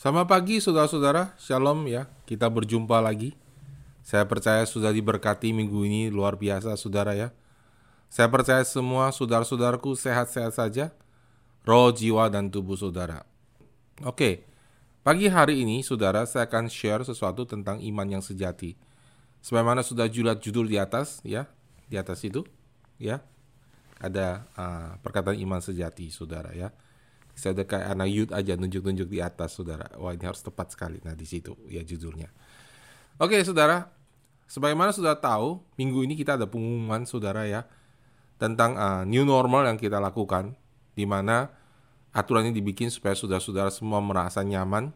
Selamat pagi saudara-saudara, shalom ya. Kita berjumpa lagi. Saya percaya sudah diberkati minggu ini luar biasa saudara ya. Saya percaya semua saudara-saudaraku sehat-sehat saja, roh, jiwa, dan tubuh saudara. Oke, pagi hari ini saudara saya akan share sesuatu tentang iman yang sejati. Sebagaimana sudah julat judul di atas ya, di atas itu ya. Ada uh, perkataan iman sejati saudara ya. Saya udah kayak anak youth aja nunjuk-nunjuk di atas saudara. Wah ini harus tepat sekali. Nah di situ ya judulnya. Oke saudara, sebagaimana sudah tahu minggu ini kita ada pengumuman saudara ya tentang uh, new normal yang kita lakukan, di mana ini dibikin supaya saudara-saudara semua merasa nyaman,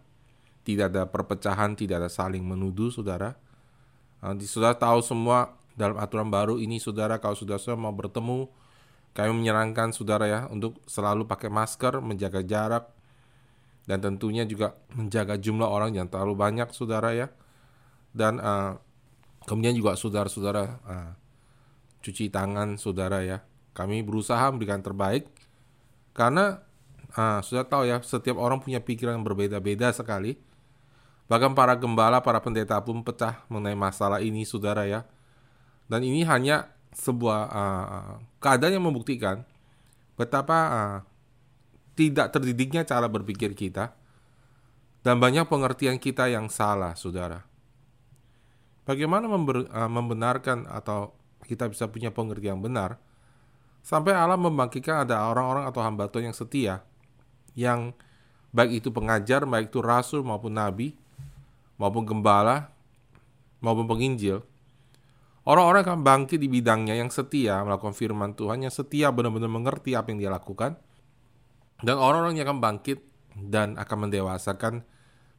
tidak ada perpecahan, tidak ada saling menuduh, saudara. Uh, saudara tahu semua dalam aturan baru ini, saudara, kalau saudara-saudara mau bertemu, kami menyarankan saudara ya untuk selalu pakai masker, menjaga jarak, dan tentunya juga menjaga jumlah orang yang terlalu banyak, saudara ya. Dan uh, kemudian juga saudara-saudara uh, cuci tangan saudara ya. Kami berusaha memberikan terbaik karena ah, sudah tahu ya setiap orang punya pikiran yang berbeda-beda sekali. Bahkan para gembala, para pendeta pun pecah mengenai masalah ini saudara ya. Dan ini hanya sebuah uh, keadaan yang membuktikan betapa uh, tidak terdidiknya cara berpikir kita dan banyak pengertian kita yang salah, saudara. Bagaimana member, uh, membenarkan atau kita bisa punya pengertian benar, sampai Allah membangkitkan ada orang-orang atau hamba Tuhan yang setia, yang baik itu pengajar, baik itu rasul maupun nabi, maupun gembala, maupun penginjil, orang-orang akan bangkit di bidangnya yang setia melakukan firman Tuhan, yang setia benar-benar mengerti apa yang dia lakukan, dan orang-orang yang akan bangkit dan akan mendewasakan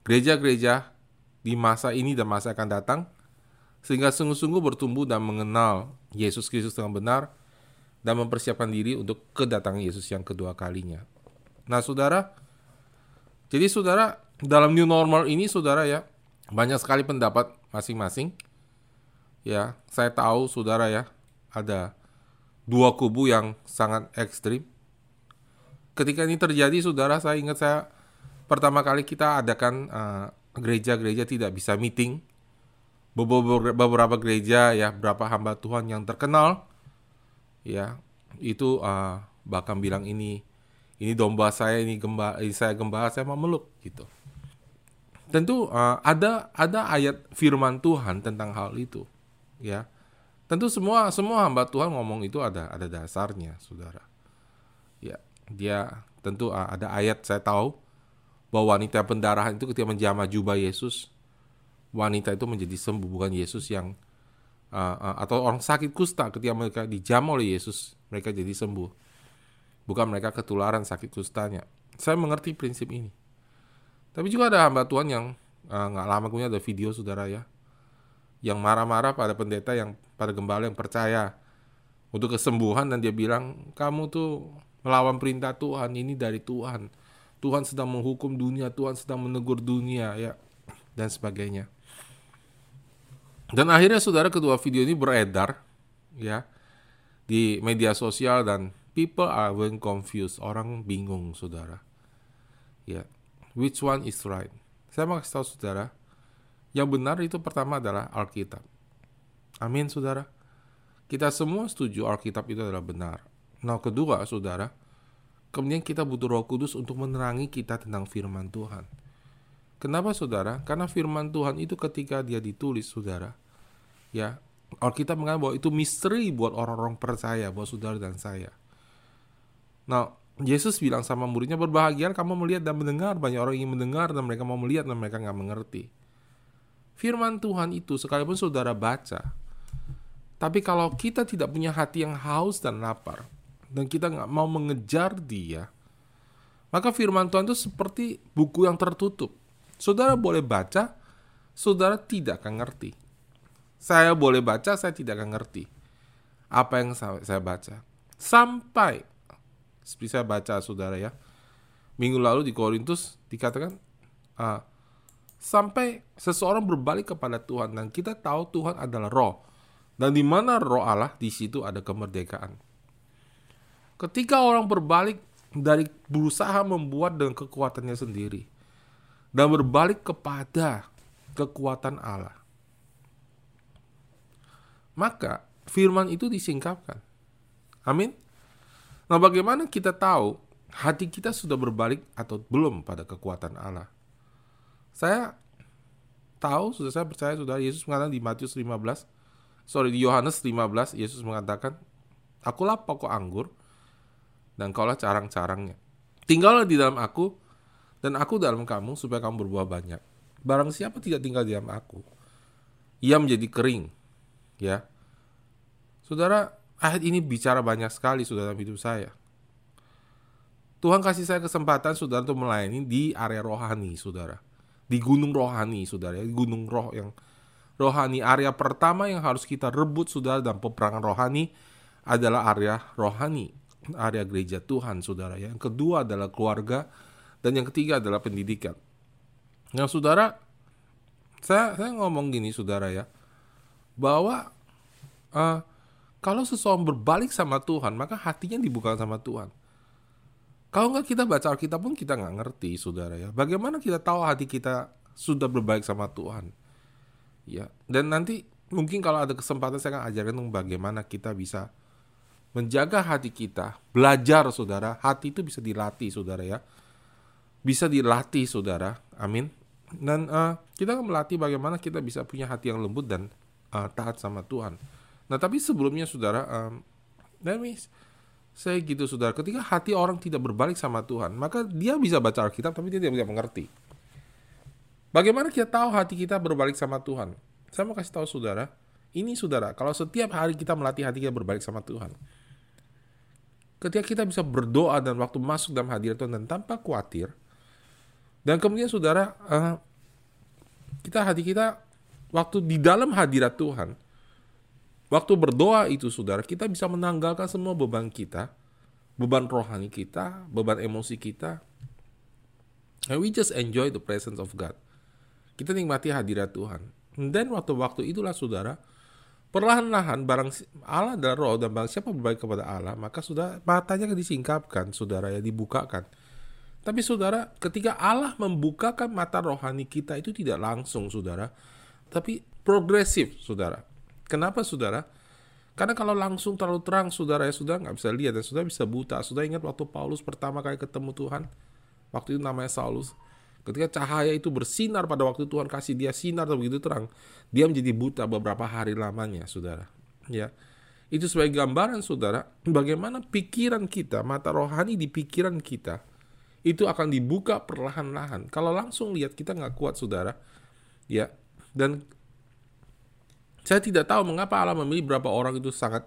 gereja-gereja di masa ini dan masa akan datang, sehingga sungguh-sungguh bertumbuh dan mengenal Yesus Kristus dengan benar dan mempersiapkan diri untuk kedatangan Yesus yang kedua kalinya. Nah, saudara, jadi saudara dalam new normal ini saudara ya banyak sekali pendapat masing-masing. Ya, saya tahu saudara ya ada dua kubu yang sangat ekstrim. Ketika ini terjadi, saudara, saya ingat saya pertama kali kita adakan uh, gereja-gereja tidak bisa meeting. Beberapa gereja ya berapa hamba Tuhan yang terkenal ya itu uh, bahkan bilang ini ini domba saya ini gemba ini saya gembala saya mau meluk gitu. Tentu uh, ada ada ayat firman Tuhan tentang hal itu ya. Tentu semua semua hamba Tuhan ngomong itu ada ada dasarnya saudara. Ya dia tentu uh, ada ayat saya tahu bahwa wanita pendarahan itu ketika menjamah jubah Yesus wanita itu menjadi sembuh bukan Yesus yang uh, uh, atau orang sakit kusta ketika mereka dijamah oleh Yesus mereka jadi sembuh. Bukan mereka ketularan sakit kustanya. Saya mengerti prinsip ini. Tapi juga ada hamba Tuhan yang nggak uh, lama kemudian ada video saudara ya yang marah-marah pada pendeta yang pada gembala yang percaya untuk kesembuhan dan dia bilang kamu tuh melawan perintah Tuhan ini dari Tuhan Tuhan sedang menghukum dunia Tuhan sedang menegur dunia ya dan sebagainya dan akhirnya saudara kedua video ini beredar ya di media sosial dan people are very confused. Orang bingung saudara. Ya, which one is right? Saya mau kasih tahu saudara, yang benar itu pertama adalah Alkitab. Amin saudara. Kita semua setuju Alkitab itu adalah benar. Nah kedua saudara, kemudian kita butuh roh kudus untuk menerangi kita tentang firman Tuhan. Kenapa saudara? Karena firman Tuhan itu ketika dia ditulis saudara, ya Alkitab mengatakan bahwa itu misteri buat orang-orang percaya, buat saudara dan saya. Nah, Yesus bilang sama muridnya, berbahagia kamu melihat dan mendengar. Banyak orang ingin mendengar dan mereka mau melihat dan mereka nggak mengerti. Firman Tuhan itu sekalipun saudara baca, tapi kalau kita tidak punya hati yang haus dan lapar, dan kita nggak mau mengejar dia, maka firman Tuhan itu seperti buku yang tertutup. Saudara boleh baca, saudara tidak akan ngerti. Saya boleh baca, saya tidak akan ngerti apa yang saya baca. Sampai saya baca saudara ya. Minggu lalu di Korintus dikatakan uh, sampai seseorang berbalik kepada Tuhan dan kita tahu Tuhan adalah roh. Dan di mana roh Allah, di situ ada kemerdekaan. Ketika orang berbalik dari berusaha membuat dengan kekuatannya sendiri, dan berbalik kepada kekuatan Allah. Maka firman itu disingkapkan. Amin. Nah, bagaimana kita tahu hati kita sudah berbalik atau belum pada kekuatan Allah? Saya tahu, sudah saya percaya sudah Yesus mengatakan di Matius 15, sorry di Yohanes 15, Yesus mengatakan, Akulah pokok anggur dan kaulah carang-carangnya. Tinggallah di dalam aku dan aku dalam kamu supaya kamu berbuah banyak. Barang siapa tidak tinggal di dalam aku, ia menjadi kering. Ya. Saudara, ayat ini bicara banyak sekali saudara dalam hidup saya. Tuhan kasih saya kesempatan saudara untuk melayani di area rohani saudara di gunung rohani saudara di gunung roh yang rohani. Area pertama yang harus kita rebut saudara dalam peperangan rohani adalah area rohani area gereja Tuhan saudara yang kedua adalah keluarga dan yang ketiga adalah pendidikan. Nah saudara saya saya ngomong gini saudara ya bahwa uh, kalau seseorang berbalik sama Tuhan maka hatinya dibuka sama Tuhan kalau nggak kita baca Alkitab pun kita nggak ngerti, saudara ya. Bagaimana kita tahu hati kita sudah berbaik sama Tuhan? Ya, dan nanti mungkin kalau ada kesempatan saya akan ajarkan bagaimana kita bisa menjaga hati kita, belajar saudara. Hati itu bisa dilatih, saudara ya. Bisa dilatih, saudara. Amin. Dan uh, kita akan melatih bagaimana kita bisa punya hati yang lembut dan uh, taat sama Tuhan. Nah, tapi sebelumnya, saudara, um, let me saya gitu saudara, ketika hati orang tidak berbalik sama Tuhan, maka dia bisa baca Alkitab tapi dia tidak mengerti. Bagaimana kita tahu hati kita berbalik sama Tuhan? Saya mau kasih tahu saudara, ini saudara, kalau setiap hari kita melatih hati kita berbalik sama Tuhan, ketika kita bisa berdoa dan waktu masuk dalam hadirat Tuhan dan tanpa khawatir, dan kemudian saudara, uh, kita hati kita waktu di dalam hadirat Tuhan, Waktu berdoa itu saudara, kita bisa menanggalkan semua beban kita, beban rohani kita, beban emosi kita. And we just enjoy the presence of God. Kita nikmati hadirat Tuhan. Dan waktu-waktu itulah saudara, perlahan-lahan barang Allah adalah roh dan barang siapa berbaik kepada Allah, maka sudah matanya disingkapkan, saudara ya dibukakan. Tapi saudara, ketika Allah membukakan mata rohani kita itu tidak langsung, saudara, tapi progresif, saudara. Kenapa saudara? Karena kalau langsung terlalu terang, saudara ya sudah nggak bisa lihat dan sudah bisa buta. Sudah ingat waktu Paulus pertama kali ketemu Tuhan, waktu itu namanya Saulus. Ketika cahaya itu bersinar pada waktu Tuhan kasih dia sinar dan begitu terang, dia menjadi buta beberapa hari lamanya, saudara. Ya, itu sebagai gambaran, saudara, bagaimana pikiran kita, mata rohani di pikiran kita itu akan dibuka perlahan-lahan. Kalau langsung lihat kita nggak kuat, saudara. Ya, dan saya tidak tahu mengapa Allah memilih berapa orang itu sangat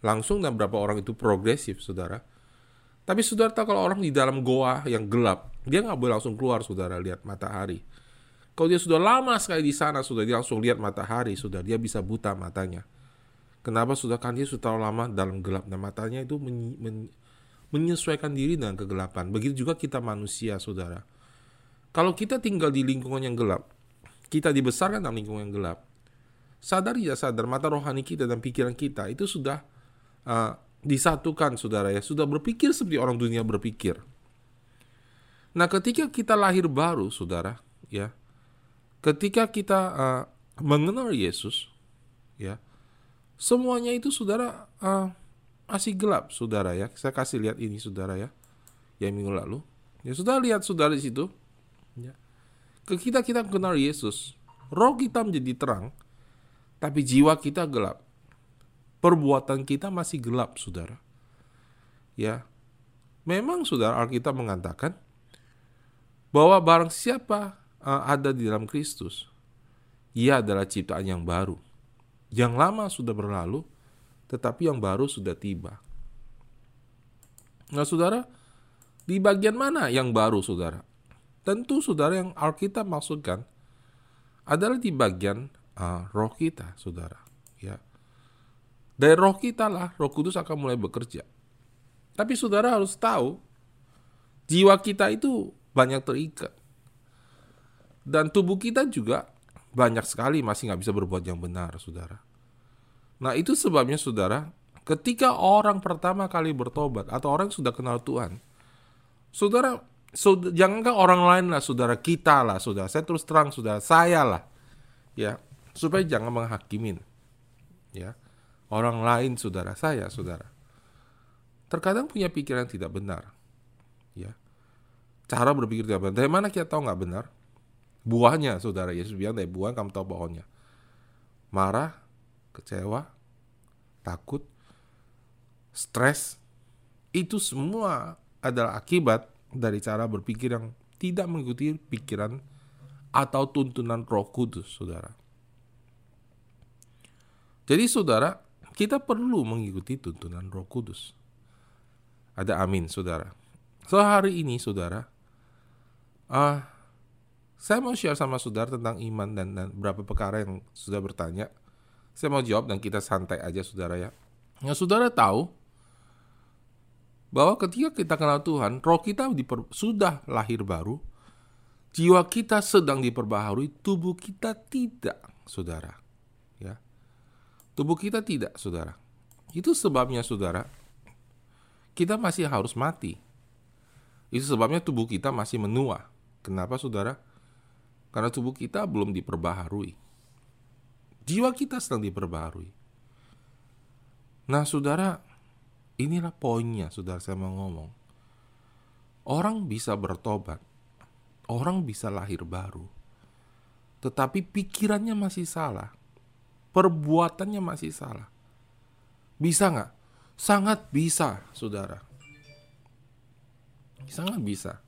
langsung dan berapa orang itu progresif, saudara. Tapi saudara tahu kalau orang di dalam goa yang gelap, dia nggak boleh langsung keluar, saudara, lihat matahari. Kalau dia sudah lama sekali di sana, sudah dia langsung lihat matahari, sudah dia bisa buta matanya. Kenapa sudah kan dia sudah terlalu lama dalam gelap dan matanya itu men, men, menyesuaikan diri dengan kegelapan. Begitu juga kita manusia, saudara. Kalau kita tinggal di lingkungan yang gelap, kita dibesarkan dalam lingkungan yang gelap, sadar ya sadar mata rohani kita dan pikiran kita itu sudah uh, disatukan saudara ya. Sudah berpikir seperti orang dunia berpikir. Nah ketika kita lahir baru saudara ya ketika kita uh, mengenal Yesus ya semuanya itu saudara uh, masih gelap saudara ya. Saya kasih lihat ini saudara ya yang minggu lalu. Ya sudah lihat saudara di situ ya. Kita kita kenal Yesus roh kita menjadi terang tapi jiwa kita gelap. Perbuatan kita masih gelap, saudara. Ya, memang saudara Alkitab mengatakan bahwa barang siapa uh, ada di dalam Kristus, ia adalah ciptaan yang baru. Yang lama sudah berlalu, tetapi yang baru sudah tiba. Nah, saudara, di bagian mana yang baru, saudara? Tentu, saudara, yang Alkitab maksudkan adalah di bagian uh, roh kita, saudara. Ya, dari roh kita lah, Roh Kudus akan mulai bekerja. Tapi saudara harus tahu, jiwa kita itu banyak terikat, dan tubuh kita juga banyak sekali masih nggak bisa berbuat yang benar, saudara. Nah itu sebabnya saudara, ketika orang pertama kali bertobat atau orang sudah kenal Tuhan, saudara so, jangankah orang lain lah saudara kita lah saudara saya terus terang saudara saya lah ya supaya jangan menghakimin. Ya. Orang lain saudara saya saudara. Terkadang punya pikiran tidak benar. Ya. Cara berpikir tidak benar. Dari mana kita tahu nggak benar? Buahnya saudara. Yesus bilang dari buah kamu tahu pohonnya. Marah kecewa takut stres itu semua adalah akibat dari cara berpikir yang tidak mengikuti pikiran atau tuntunan Roh Kudus, saudara. Jadi, saudara, kita perlu mengikuti tuntunan Roh Kudus. Ada amin, saudara. So hari ini, saudara, uh, saya mau share sama saudara tentang iman dan, dan beberapa perkara yang sudah bertanya. Saya mau jawab dan kita santai aja, saudara ya. Yang saudara tahu, bahwa ketika kita kenal Tuhan, roh kita sudah lahir baru, jiwa kita sedang diperbaharui, tubuh kita tidak, saudara. Tubuh kita tidak, saudara. Itu sebabnya, saudara, kita masih harus mati. Itu sebabnya tubuh kita masih menua. Kenapa, saudara? Karena tubuh kita belum diperbaharui. Jiwa kita sedang diperbaharui. Nah, saudara, Inilah poinnya, saudara saya mau ngomong. Orang bisa bertobat, orang bisa lahir baru, tetapi pikirannya masih salah, perbuatannya masih salah. Bisa nggak? Sangat bisa, saudara. Sangat bisa.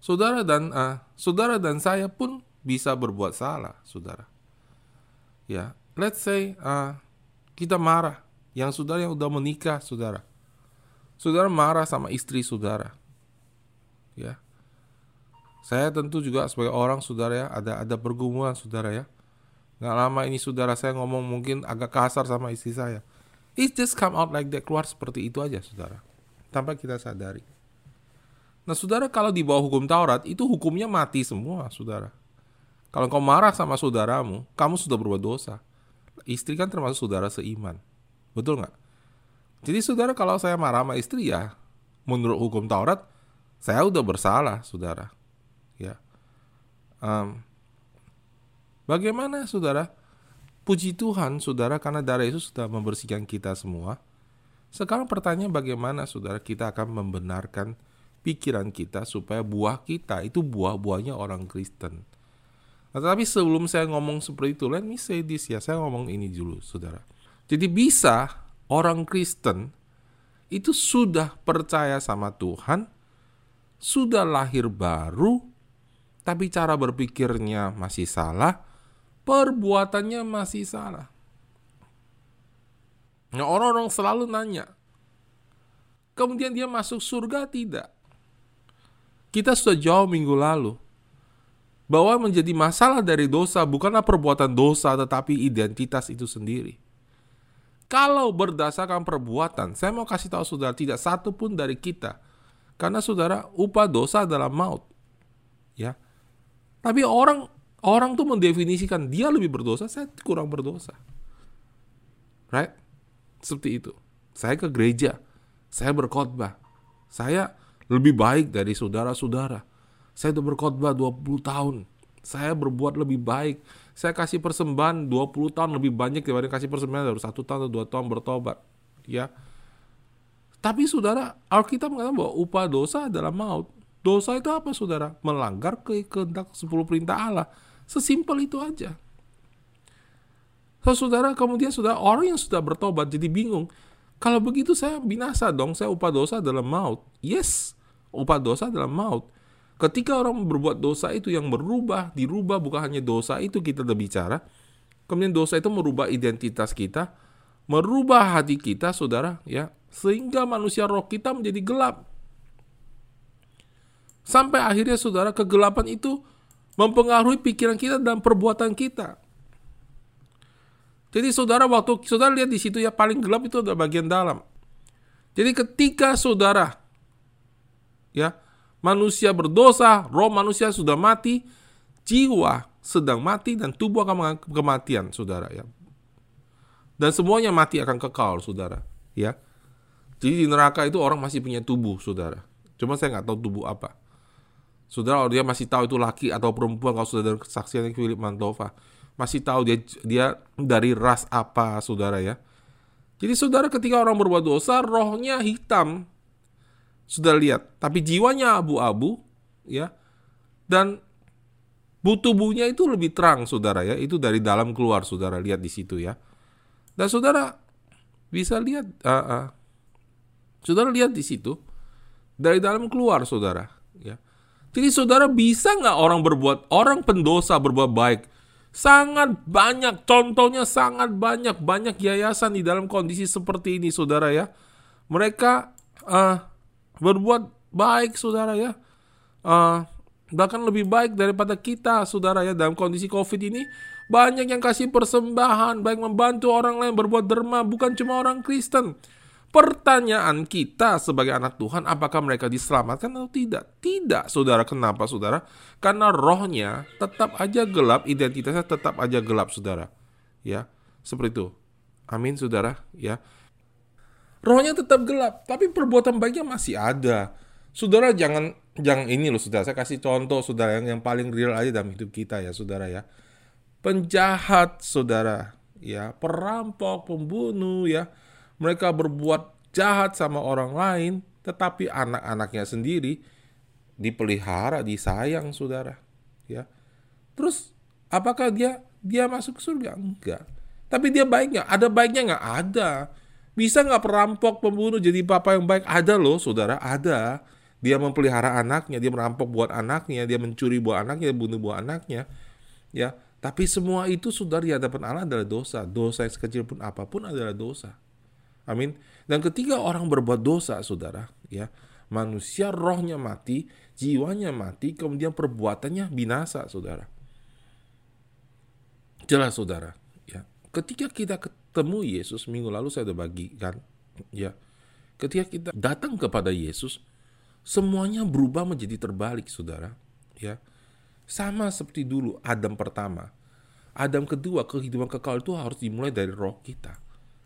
Saudara dan uh, saudara dan saya pun bisa berbuat salah, saudara. Ya, let's say uh, kita marah, yang saudara yang udah menikah, saudara. Saudara marah sama istri saudara. Ya. Saya tentu juga sebagai orang saudara ya, ada ada pergumulan saudara ya. Nggak lama ini saudara saya ngomong mungkin agak kasar sama istri saya. It just come out like that, keluar seperti itu aja saudara. Tanpa kita sadari. Nah saudara kalau di bawah hukum Taurat itu hukumnya mati semua saudara. Kalau kau marah sama saudaramu, kamu sudah berbuat dosa. Istri kan termasuk saudara seiman. Betul nggak? Jadi saudara kalau saya marah sama istri ya, menurut hukum Taurat, saya udah bersalah, saudara. Ya. Um, bagaimana, saudara? Puji Tuhan, saudara, karena darah Yesus sudah membersihkan kita semua. Sekarang pertanyaan bagaimana, saudara, kita akan membenarkan pikiran kita supaya buah kita itu buah-buahnya orang Kristen. Nah, tapi sebelum saya ngomong seperti itu, let me say this ya, saya ngomong ini dulu, saudara. Jadi bisa orang Kristen itu sudah percaya sama Tuhan, sudah lahir baru, tapi cara berpikirnya masih salah, perbuatannya masih salah. Nah, orang-orang selalu nanya, kemudian dia masuk surga tidak? Kita sudah jauh minggu lalu bahwa menjadi masalah dari dosa bukanlah perbuatan dosa, tetapi identitas itu sendiri. Kalau berdasarkan perbuatan, saya mau kasih tahu saudara, tidak satu pun dari kita. Karena saudara, upah dosa adalah maut. Ya. Tapi orang orang tuh mendefinisikan dia lebih berdosa, saya kurang berdosa. Right? Seperti itu. Saya ke gereja, saya berkhotbah. Saya lebih baik dari saudara-saudara. Saya udah berkhotbah 20 tahun. Saya berbuat lebih baik saya kasih persembahan 20 tahun lebih banyak daripada kasih persembahan baru satu tahun atau dua tahun bertobat ya tapi saudara Alkitab mengatakan bahwa upah dosa adalah maut dosa itu apa saudara? Melanggar ke kehendak 10 perintah Allah. Sesimpel itu aja. So, saudara kemudian saudara orang yang sudah bertobat jadi bingung kalau begitu saya binasa dong saya upah dosa adalah maut. Yes upah dosa adalah maut. Ketika orang berbuat dosa itu yang berubah, dirubah bukan hanya dosa itu kita berbicara, kemudian dosa itu merubah identitas kita, merubah hati kita, saudara, ya, sehingga manusia roh kita menjadi gelap. Sampai akhirnya saudara kegelapan itu mempengaruhi pikiran kita dan perbuatan kita. Jadi saudara waktu saudara lihat di situ ya paling gelap itu adalah bagian dalam. Jadi ketika saudara ya manusia berdosa, roh manusia sudah mati, jiwa sedang mati dan tubuh akan kematian, saudara ya. Dan semuanya mati akan kekal, saudara, ya. Jadi di neraka itu orang masih punya tubuh, saudara. Cuma saya nggak tahu tubuh apa. Saudara, dia masih tahu itu laki atau perempuan kalau sudah dari kesaksian Philip Mantova. Masih tahu dia dia dari ras apa, saudara ya. Jadi saudara ketika orang berbuat dosa, rohnya hitam. Sudah lihat, tapi jiwanya abu-abu, ya. Dan tubuhnya itu lebih terang, saudara ya. Itu dari dalam keluar, saudara lihat di situ ya. Dan saudara bisa lihat, uh, uh, saudara lihat di situ dari dalam keluar, saudara. Ya, jadi saudara bisa nggak orang berbuat, orang pendosa berbuat baik? Sangat banyak, contohnya sangat banyak, banyak yayasan di dalam kondisi seperti ini saudara ya. Mereka uh, berbuat baik saudara ya. Uh, bahkan lebih baik daripada kita saudara ya dalam kondisi covid ini banyak yang kasih persembahan baik membantu orang lain berbuat derma bukan cuma orang Kristen Pertanyaan kita sebagai anak Tuhan, apakah mereka diselamatkan atau tidak? Tidak, saudara. Kenapa, saudara? Karena rohnya tetap aja gelap, identitasnya tetap aja gelap, saudara. Ya, seperti itu. Amin, saudara. Ya, rohnya tetap gelap, tapi perbuatan baiknya masih ada. Saudara jangan jangan ini loh, saudara. Saya kasih contoh, saudara yang yang paling real aja dalam hidup kita ya, saudara ya. Penjahat, saudara. Ya, perampok, pembunuh, ya mereka berbuat jahat sama orang lain, tetapi anak-anaknya sendiri dipelihara, disayang, saudara. Ya, terus apakah dia dia masuk surga? Enggak. Tapi dia baiknya, ada baiknya nggak? Ada. Bisa nggak perampok, pembunuh jadi papa yang baik? Ada loh, saudara. Ada. Dia memelihara anaknya, dia merampok buat anaknya, dia mencuri buat anaknya, bunuh buat anaknya. Ya, tapi semua itu saudara di hadapan Allah adalah dosa. Dosa yang sekecil pun apa pun adalah dosa. Amin. Dan ketika orang berbuat dosa, saudara, ya, manusia rohnya mati, jiwanya mati, kemudian perbuatannya binasa, saudara. Jelas, saudara. Ya, ketika kita ketemu Yesus minggu lalu saya sudah bagikan, ya, ketika kita datang kepada Yesus, semuanya berubah menjadi terbalik, saudara. Ya, sama seperti dulu Adam pertama. Adam kedua, kehidupan kekal itu harus dimulai dari roh kita.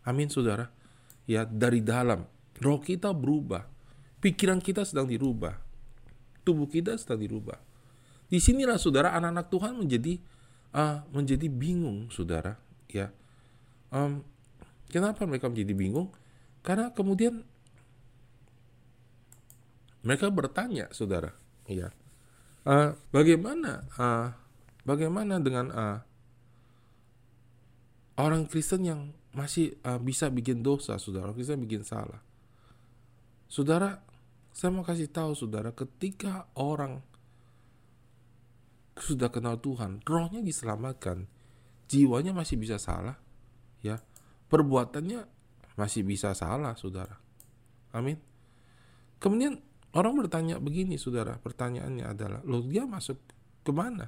Amin, saudara ya dari dalam. Roh kita berubah. Pikiran kita sedang dirubah. Tubuh kita sedang dirubah. Di sinilah saudara anak-anak Tuhan menjadi uh, menjadi bingung, saudara. Ya, um, kenapa mereka menjadi bingung? Karena kemudian mereka bertanya, saudara. Ya, uh, bagaimana? Uh, bagaimana dengan uh, orang Kristen yang masih uh, bisa bikin dosa, saudara. Kita bikin salah. Saudara, saya mau kasih tahu saudara, ketika orang sudah kenal Tuhan, rohnya diselamatkan, jiwanya masih bisa salah, ya, perbuatannya masih bisa salah, saudara. Amin. Kemudian orang bertanya begini, saudara. Pertanyaannya adalah, lo dia masuk ke mana?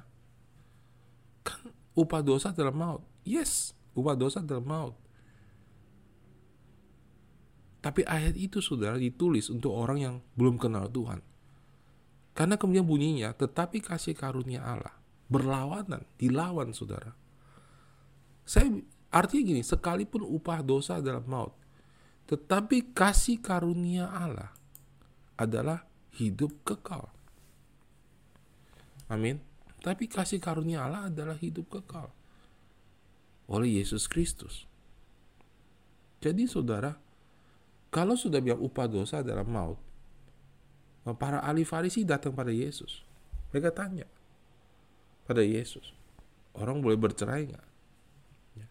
Kan upah dosa adalah maut. Yes, upah dosa adalah maut. Tapi ayat itu saudara ditulis untuk orang yang belum kenal Tuhan. Karena kemudian bunyinya, tetapi kasih karunia Allah berlawanan, dilawan saudara. Saya artinya gini, sekalipun upah dosa adalah maut, tetapi kasih karunia Allah adalah hidup kekal. Amin. Tapi kasih karunia Allah adalah hidup kekal oleh Yesus Kristus. Jadi saudara, kalau sudah bilang upah dosa adalah maut, para ahli Farisi datang pada Yesus. Mereka tanya pada Yesus, orang boleh bercerai nggak? Ya.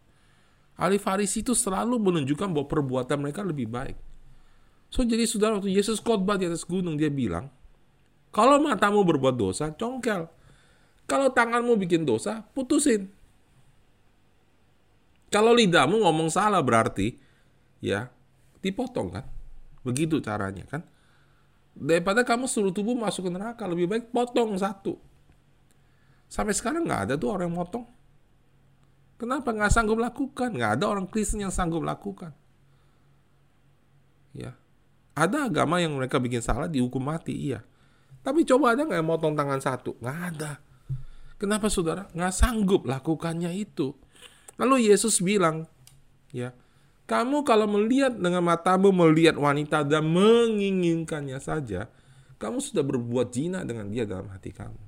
Ahli Farisi itu selalu menunjukkan bahwa perbuatan mereka lebih baik. So jadi saudara waktu Yesus khotbah di atas gunung dia bilang, kalau matamu berbuat dosa, congkel. Kalau tanganmu bikin dosa, putusin. Kalau lidahmu ngomong salah berarti, ya dipotong kan? Begitu caranya kan? Daripada kamu seluruh tubuh masuk ke neraka lebih baik potong satu. Sampai sekarang nggak ada tuh orang yang potong kenapa? Nggak sanggup lakukan. Nggak ada orang Kristen yang sanggup lakukan. Ya. Ada agama yang mereka bikin salah dihukum mati iya. Tapi coba ada nggak yang motong tangan satu? Nggak ada. Kenapa saudara? Nggak sanggup lakukannya itu. Lalu Yesus bilang ya kamu kalau melihat dengan matamu melihat wanita dan menginginkannya saja, kamu sudah berbuat zina dengan dia dalam hati kamu.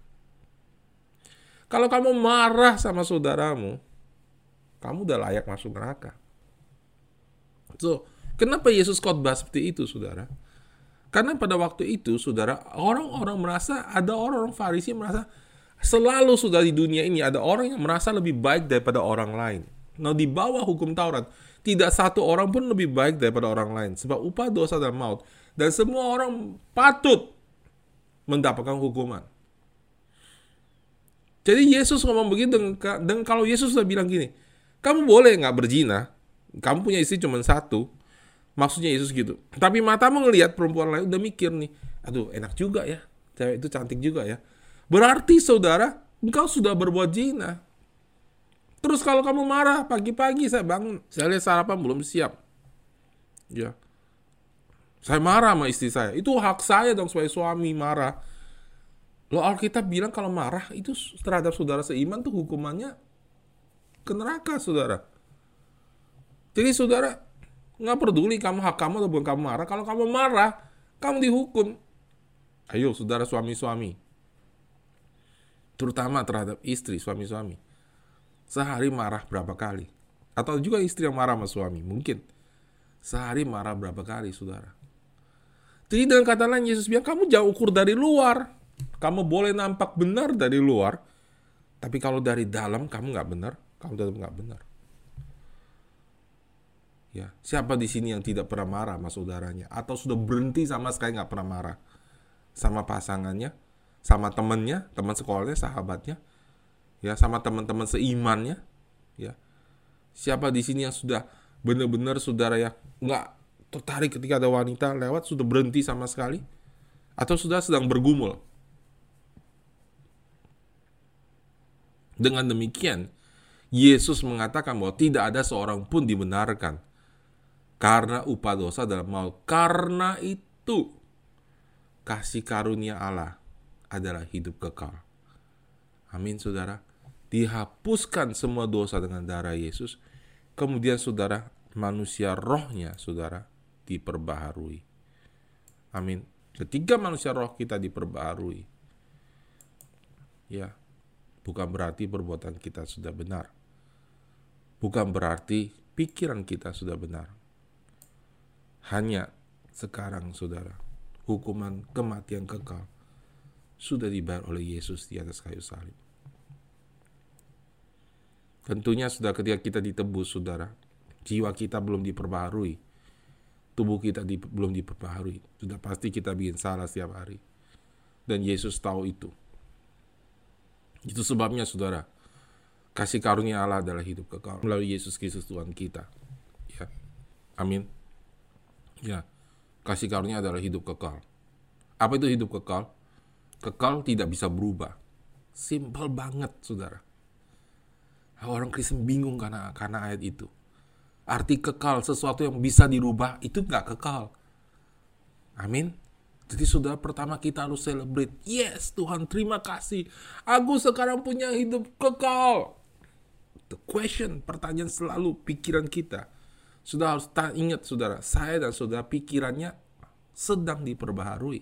Kalau kamu marah sama saudaramu, kamu udah layak masuk neraka. So, kenapa Yesus khotbah seperti itu, saudara? Karena pada waktu itu, saudara, orang-orang merasa, ada orang-orang Farisi merasa, selalu sudah di dunia ini ada orang yang merasa lebih baik daripada orang lain. Nah, di bawah hukum Taurat, tidak satu orang pun lebih baik daripada orang lain. Sebab upah dosa dan maut. Dan semua orang patut mendapatkan hukuman. Jadi Yesus ngomong begitu dan kalau Yesus sudah bilang gini, kamu boleh nggak berzina, kamu punya istri cuma satu, maksudnya Yesus gitu. Tapi matamu ngelihat perempuan lain udah mikir nih, aduh enak juga ya, cewek itu cantik juga ya. Berarti saudara, engkau sudah berbuat zina. Terus kalau kamu marah pagi-pagi saya bangun, saya lihat sarapan belum siap. Ya. Saya marah sama istri saya. Itu hak saya dong sebagai suami marah. Lo Alkitab bilang kalau marah itu terhadap saudara seiman tuh hukumannya ke neraka, saudara. Jadi saudara nggak peduli kamu hak kamu atau bukan kamu marah. Kalau kamu marah, kamu dihukum. Ayo, saudara suami-suami. Terutama terhadap istri, suami-suami Sehari marah berapa kali? Atau juga istri yang marah sama suami? Mungkin. Sehari marah berapa kali, saudara? Jadi dengan kata lain, Yesus bilang, kamu jangan ukur dari luar. Kamu boleh nampak benar dari luar, tapi kalau dari dalam kamu nggak benar, kamu tetap nggak benar. Ya, siapa di sini yang tidak pernah marah sama saudaranya atau sudah berhenti sama sekali nggak pernah marah sama pasangannya, sama temennya, teman sekolahnya, sahabatnya, ya sama teman-teman seimannya ya. Siapa di sini yang sudah benar-benar saudara ya nggak tertarik ketika ada wanita lewat sudah berhenti sama sekali? Atau sudah sedang bergumul? Dengan demikian Yesus mengatakan bahwa tidak ada seorang pun dibenarkan karena upah dosa dalam maut. Karena itu kasih karunia Allah adalah hidup kekal. Amin saudara dihapuskan semua dosa dengan darah Yesus, kemudian saudara, manusia rohnya saudara diperbaharui. Amin. Ketiga manusia roh kita diperbaharui. Ya, bukan berarti perbuatan kita sudah benar. Bukan berarti pikiran kita sudah benar. Hanya sekarang saudara, hukuman kematian kekal sudah dibayar oleh Yesus di atas kayu salib. Tentunya sudah ketika kita ditebus, saudara, jiwa kita belum diperbaharui, tubuh kita di, belum diperbaharui. Sudah pasti kita bikin salah setiap hari. Dan Yesus tahu itu. Itu sebabnya, saudara, kasih karunia Allah adalah hidup kekal melalui Yesus Kristus Tuhan kita. Ya, amin. Ya, kasih karunia adalah hidup kekal. Apa itu hidup kekal? Kekal tidak bisa berubah. Simpel banget, saudara. Orang Kristen bingung karena karena ayat itu. Arti kekal sesuatu yang bisa dirubah itu nggak kekal. Amin. Jadi sudah pertama kita harus celebrate. Yes, Tuhan terima kasih. Aku sekarang punya hidup kekal. The question, pertanyaan selalu pikiran kita. Sudah harus ingat saudara, saya dan saudara pikirannya sedang diperbaharui.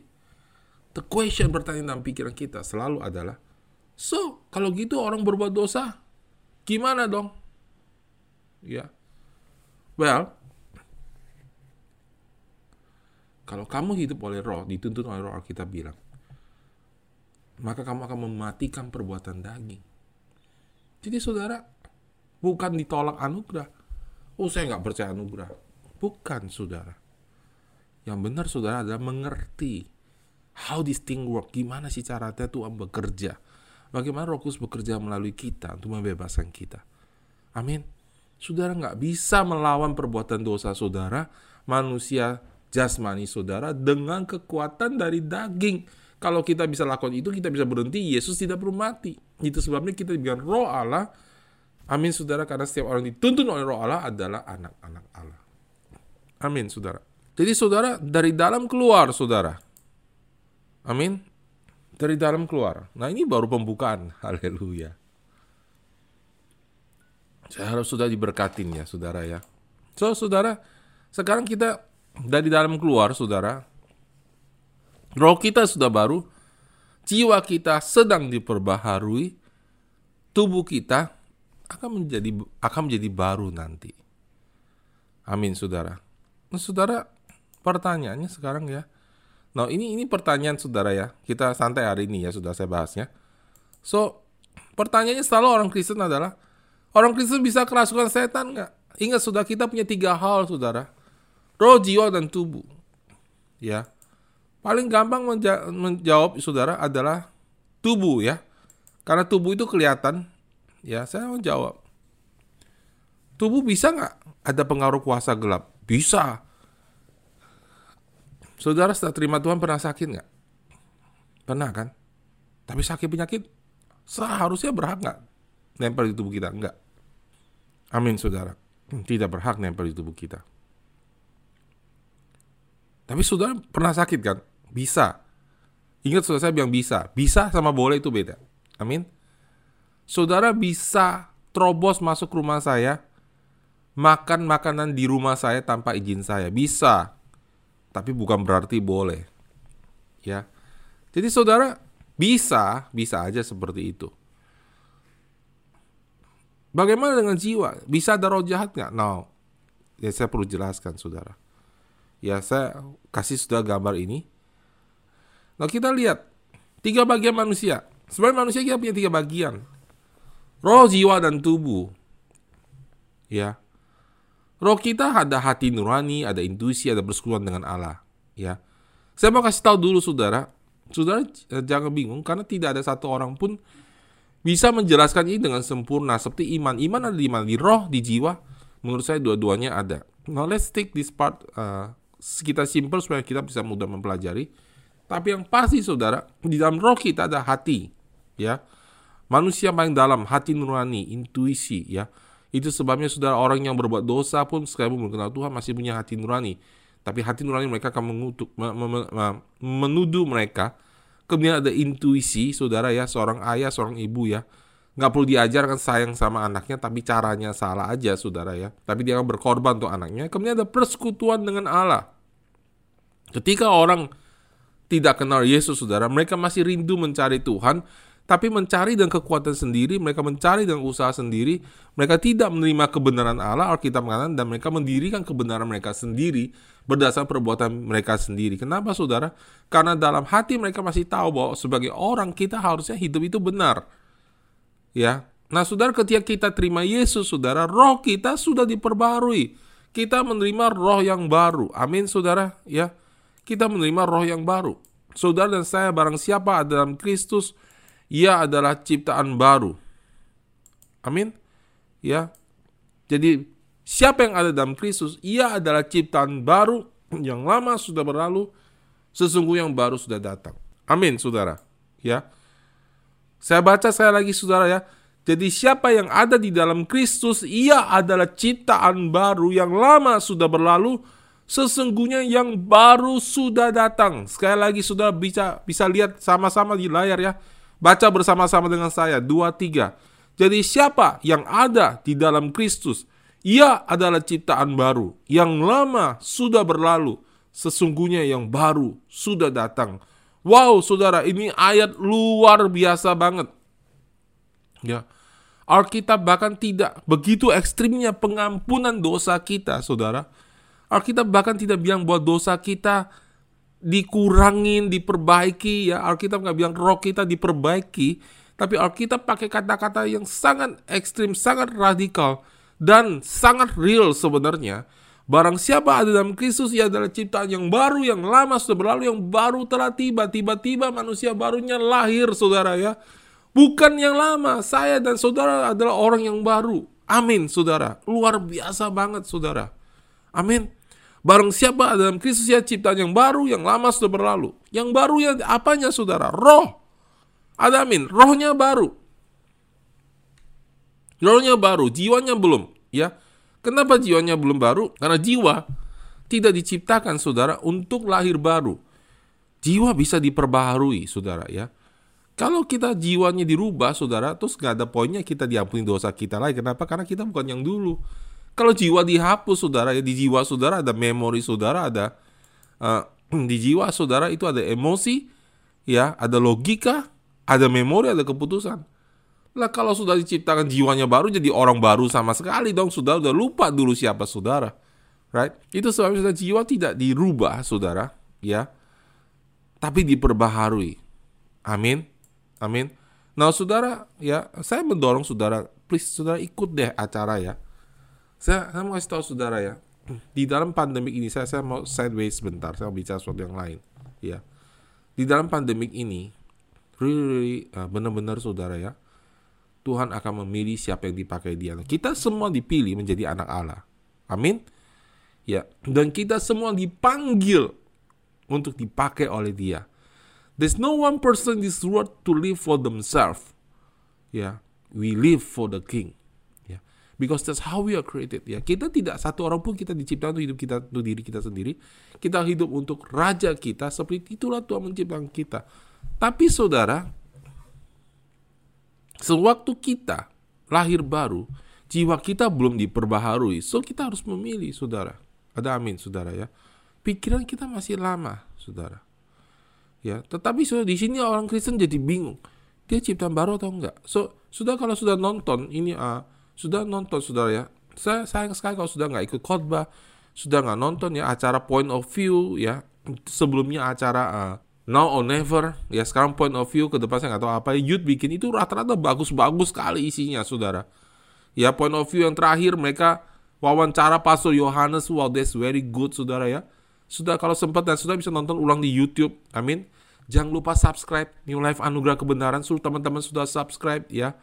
The question pertanyaan dalam pikiran kita selalu adalah, so kalau gitu orang berbuat dosa, Gimana dong? Ya. Well, kalau kamu hidup oleh roh, dituntun oleh roh Alkitab bilang, maka kamu akan mematikan perbuatan daging. Jadi saudara, bukan ditolak anugerah. Oh saya nggak percaya anugerah. Bukan saudara. Yang benar saudara adalah mengerti how this thing work. Gimana sih caranya Tuhan bekerja Bagaimana Roh Kudus bekerja melalui kita untuk membebaskan kita. Amin. Saudara nggak bisa melawan perbuatan dosa saudara, manusia jasmani saudara dengan kekuatan dari daging. Kalau kita bisa lakukan itu, kita bisa berhenti. Yesus tidak perlu mati. Itu sebabnya kita diberikan roh Allah. Amin saudara, karena setiap orang dituntun oleh roh Allah adalah anak-anak Allah. Amin saudara. Jadi saudara, dari dalam keluar saudara. Amin dari dalam keluar. Nah ini baru pembukaan. Haleluya. Saya harap sudah diberkatin ya saudara ya. So saudara, sekarang kita dari dalam keluar saudara. roh kita sudah baru, jiwa kita sedang diperbaharui, tubuh kita akan menjadi akan menjadi baru nanti. Amin, saudara. Nah, saudara, pertanyaannya sekarang ya. Nah, ini ini pertanyaan saudara ya. Kita santai hari ini ya, sudah saya bahasnya. So, pertanyaannya selalu orang Kristen adalah, orang Kristen bisa kerasukan setan nggak? Ingat, sudah kita punya tiga hal, saudara. Roh, jiwa, dan tubuh. Ya, Paling gampang menja menjawab saudara adalah tubuh ya. Karena tubuh itu kelihatan. Ya, saya menjawab. Tubuh bisa nggak ada pengaruh kuasa gelap? Bisa. Saudara setelah terima Tuhan pernah sakit nggak? Pernah kan? Tapi sakit penyakit seharusnya berhak nggak nempel di tubuh kita? Enggak. Amin saudara. Tidak berhak nempel di tubuh kita. Tapi saudara pernah sakit kan? Bisa. Ingat saudara saya bilang bisa. Bisa sama boleh itu beda. Amin. Saudara bisa terobos masuk rumah saya, makan makanan di rumah saya tanpa izin saya. Bisa. Tapi bukan berarti boleh. Ya. Jadi saudara bisa, bisa aja seperti itu. Bagaimana dengan jiwa? Bisa ada roh jahat nggak? No. Ya saya perlu jelaskan saudara. Ya saya kasih sudah gambar ini Nah kita lihat tiga bagian manusia. Sebenarnya manusia kita punya tiga bagian. Roh, jiwa, dan tubuh. Ya. Roh kita ada hati nurani, ada intuisi, ada persekutuan dengan Allah. Ya. Saya mau kasih tahu dulu saudara, saudara eh, jangan bingung karena tidak ada satu orang pun bisa menjelaskan ini dengan sempurna seperti iman. Iman ada di mana? Di roh, di jiwa. Menurut saya dua-duanya ada. Now let's take this part uh, kita simple supaya kita bisa mudah mempelajari. Tapi yang pasti saudara, di dalam roh kita ada hati, ya. Manusia paling dalam, hati nurani, intuisi, ya. Itu sebabnya saudara orang yang berbuat dosa pun sekalipun belum kenal Tuhan masih punya hati nurani. Tapi hati nurani mereka akan mengutuk, menuduh mereka. Kemudian ada intuisi, saudara ya, seorang ayah, seorang ibu ya. Nggak perlu diajarkan sayang sama anaknya, tapi caranya salah aja, saudara ya. Tapi dia akan berkorban untuk anaknya. Kemudian ada persekutuan dengan Allah. Ketika orang tidak kenal Yesus, saudara, mereka masih rindu mencari Tuhan, tapi mencari dengan kekuatan sendiri, mereka mencari dengan usaha sendiri, mereka tidak menerima kebenaran Allah, Alkitab mengatakan, dan mereka mendirikan kebenaran mereka sendiri berdasarkan perbuatan mereka sendiri. Kenapa, saudara? Karena dalam hati mereka masih tahu bahwa sebagai orang kita harusnya hidup itu benar. Ya, Nah, saudara, ketika kita terima Yesus, saudara, roh kita sudah diperbarui. Kita menerima roh yang baru. Amin, saudara. Ya, kita menerima roh yang baru. Saudara dan saya barang siapa dalam Kristus, ia adalah ciptaan baru. Amin. Ya. Jadi siapa yang ada dalam Kristus, ia adalah ciptaan baru yang lama sudah berlalu, sesungguhnya yang baru sudah datang. Amin, Saudara. Ya. Saya baca saya lagi Saudara ya. Jadi siapa yang ada di dalam Kristus, ia adalah ciptaan baru yang lama sudah berlalu, sesungguhnya yang baru sudah datang. Sekali lagi sudah bisa bisa lihat sama-sama di layar ya. Baca bersama-sama dengan saya. Dua, tiga. Jadi siapa yang ada di dalam Kristus? Ia adalah ciptaan baru. Yang lama sudah berlalu. Sesungguhnya yang baru sudah datang. Wow, saudara, ini ayat luar biasa banget. Ya. Alkitab bahkan tidak begitu ekstrimnya pengampunan dosa kita, saudara Alkitab bahkan tidak bilang bahwa dosa kita dikurangin, diperbaiki ya. Alkitab nggak bilang roh kita diperbaiki, tapi Alkitab pakai kata-kata yang sangat ekstrim, sangat radikal dan sangat real sebenarnya. Barang siapa ada dalam Kristus ia adalah ciptaan yang baru, yang lama sudah berlalu, yang baru telah tiba. Tiba-tiba manusia barunya lahir, saudara ya. Bukan yang lama, saya dan saudara adalah orang yang baru. Amin, saudara. Luar biasa banget, saudara. Amin. Barang siapa dalam Kristus ya ciptaan yang baru, yang lama sudah berlalu. Yang baru ya apanya saudara? Roh. Ada amin. Rohnya baru. Rohnya baru, jiwanya belum. Ya, Kenapa jiwanya belum baru? Karena jiwa tidak diciptakan saudara untuk lahir baru. Jiwa bisa diperbaharui saudara ya. Kalau kita jiwanya dirubah saudara, terus nggak ada poinnya kita diampuni dosa kita lagi. Kenapa? Karena kita bukan yang dulu. Kalau jiwa dihapus, saudara, ya di jiwa saudara ada memori saudara, ada uh, Di jiwa saudara itu ada emosi, ya, ada logika, ada memori, ada keputusan. Lah kalau sudah diciptakan jiwanya baru jadi orang baru sama sekali dong. Sudah udah lupa dulu siapa saudara. Right? Itu sebabnya sudah jiwa tidak dirubah, saudara, ya. Tapi diperbaharui. Amin. Amin. Nah, saudara, ya, saya mendorong saudara, please saudara ikut deh acara ya. Saya, saya mau kasih tahu saudara ya, di dalam pandemik ini saya saya mau sideways sebentar, saya mau bicara sesuatu yang lain, ya. Di dalam pandemik ini, really, really uh, benar-benar saudara ya, Tuhan akan memilih siapa yang dipakai dia. Kita semua dipilih menjadi anak Allah. Amin. Ya, dan kita semua dipanggil untuk dipakai oleh Dia. There's no one person in this world to live for themselves. Ya, we live for the King. Because that's how we are created. Ya, kita tidak satu orang pun kita diciptakan untuk hidup kita untuk diri kita sendiri. Kita hidup untuk Raja kita. Seperti itulah Tuhan menciptakan kita. Tapi saudara, sewaktu kita lahir baru, jiwa kita belum diperbaharui. So kita harus memilih, saudara. Ada amin, saudara ya. Pikiran kita masih lama, saudara. Ya, tetapi so, di sini orang Kristen jadi bingung. Dia ciptaan baru atau enggak? So, sudah kalau sudah nonton ini uh, sudah nonton saudara ya. Saya sayang sekali kalau sudah nggak ikut khotbah, sudah nggak nonton ya acara point of view ya. Sebelumnya acara uh, now or never ya sekarang point of view ke depan saya nggak tahu apa youth bikin itu rata-rata bagus-bagus sekali isinya saudara ya point of view yang terakhir mereka wawancara Pastor Yohanes, wow that's very good saudara ya. Sudah kalau sempat dan sudah bisa nonton ulang di YouTube, amin. Jangan lupa subscribe New Life Anugerah Kebenaran, suruh teman-teman sudah subscribe ya.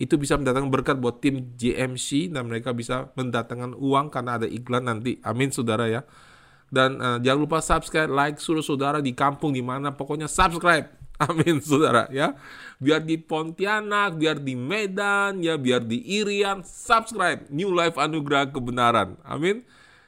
Itu bisa mendatangkan berkat buat tim JMC dan mereka bisa mendatangkan uang karena ada iklan nanti. Amin saudara ya. Dan uh, jangan lupa subscribe, like, suruh saudara di kampung di mana pokoknya subscribe Amin saudara ya. Biar di Pontianak, biar di Medan, ya biar di Irian, subscribe New Life Anugerah Kebenaran. Amin.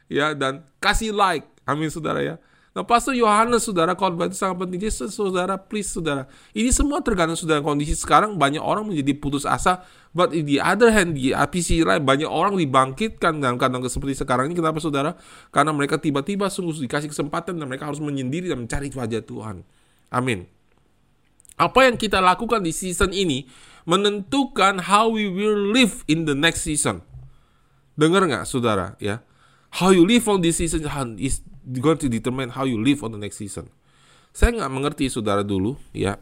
Ya dan kasih like. Amin saudara ya. Nah, Pastor Yohanes, saudara, khotbah itu sangat penting. Jadi, saudara, please, saudara. Ini semua tergantung saudara kondisi sekarang. Banyak orang menjadi putus asa. But in the other hand, di APC lain, banyak orang dibangkitkan dalam keadaan seperti sekarang ini. Kenapa, saudara? Karena mereka tiba-tiba sungguh dikasih kesempatan dan mereka harus menyendiri dan mencari wajah Tuhan. Amin. Apa yang kita lakukan di season ini menentukan how we will live in the next season. Dengar nggak, saudara? Ya, how you live on this season is going to determine how you live on the next season. Saya nggak mengerti, saudara dulu, ya.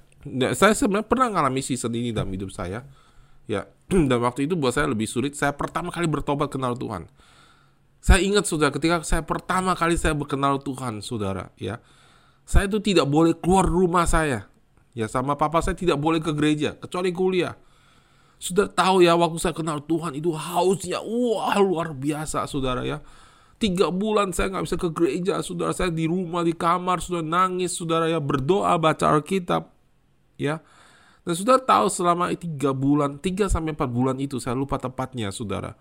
Saya sebenarnya pernah ngalami season ini dalam hidup saya, ya. Dan waktu itu buat saya lebih sulit. Saya pertama kali bertobat kenal Tuhan. Saya ingat, saudara, ketika saya pertama kali saya berkenal Tuhan, saudara, ya. Saya itu tidak boleh keluar rumah saya Ya sama papa saya tidak boleh ke gereja kecuali kuliah. Sudah tahu ya waktu saya kenal Tuhan itu hausnya wah luar biasa saudara ya. Tiga bulan saya nggak bisa ke gereja, saudara saya di rumah di kamar sudah nangis, saudara ya berdoa baca Alkitab, ya. Dan sudah tahu selama tiga bulan, tiga sampai empat bulan itu saya lupa tepatnya, saudara.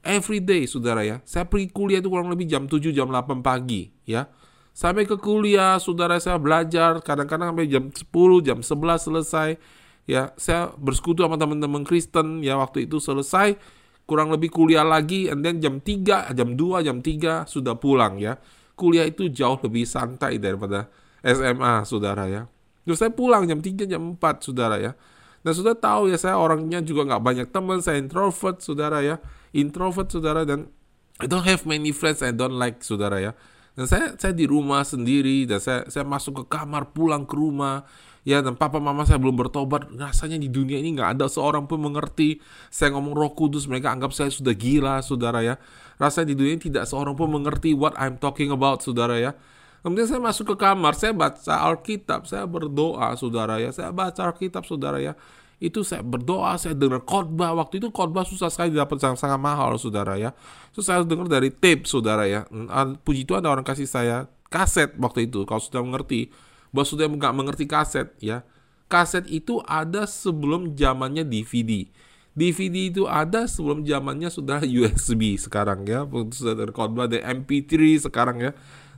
Every day, saudara ya. Saya pergi kuliah itu kurang lebih jam 7, jam 8 pagi, ya. Sampai ke kuliah, saudara saya belajar, kadang-kadang sampai jam 10, jam 11 selesai. Ya, saya bersekutu sama teman-teman Kristen, ya waktu itu selesai, kurang lebih kuliah lagi, and then jam 3, jam 2, jam 3 sudah pulang ya. Kuliah itu jauh lebih santai daripada SMA, saudara ya. Terus saya pulang jam 3, jam 4, saudara ya. Dan sudah tahu ya, saya orangnya juga nggak banyak teman, saya introvert, saudara ya. Introvert, saudara, dan I don't have many friends I don't like, saudara ya. Dan saya saya di rumah sendiri dan saya saya masuk ke kamar pulang ke rumah ya dan papa mama saya belum bertobat rasanya di dunia ini nggak ada seorang pun mengerti saya ngomong roh kudus mereka anggap saya sudah gila saudara ya rasanya di dunia ini tidak seorang pun mengerti what I'm talking about saudara ya kemudian saya masuk ke kamar saya baca Alkitab saya berdoa saudara ya saya baca Alkitab saudara ya itu saya berdoa, saya dengar khotbah. Waktu itu khotbah susah sekali dapat sangat, sangat mahal, saudara ya. So saya dengar dari tape, saudara ya. Hmm, puji Tuhan ada orang kasih saya kaset waktu itu. Kalau sudah mengerti, bahwa sudah nggak mengerti kaset ya. Kaset itu ada sebelum zamannya DVD. DVD itu ada sebelum zamannya sudah USB sekarang ya. Sudah khotbah, ada MP3 sekarang ya.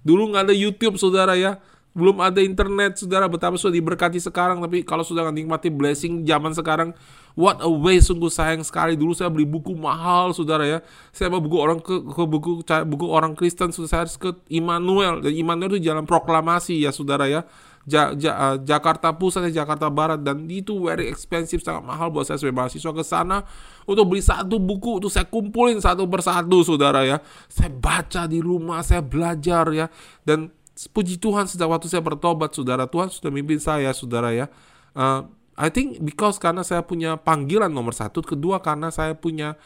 Dulu nggak ada YouTube, saudara ya belum ada internet, saudara. Betapa sudah diberkati sekarang, tapi kalau sudah nikmati blessing zaman sekarang, what a way sungguh sayang sekali. Dulu saya beli buku mahal, saudara ya. Saya mau buku orang ke, ke buku buku orang Kristen, sudah saya harus ke Immanuel. Dan Immanuel itu jalan proklamasi ya, saudara ya. Ja, ja, uh, Jakarta Pusat dan Jakarta Barat dan itu very expensive sangat mahal buat saya sebagai mahasiswa ke sana untuk beli satu buku itu saya kumpulin satu persatu saudara ya saya baca di rumah saya belajar ya dan puji Tuhan sejak waktu saya bertobat, saudara. Tuhan sudah mimpin saya, saudara ya. Uh, I think because karena saya punya panggilan nomor satu, kedua karena saya punya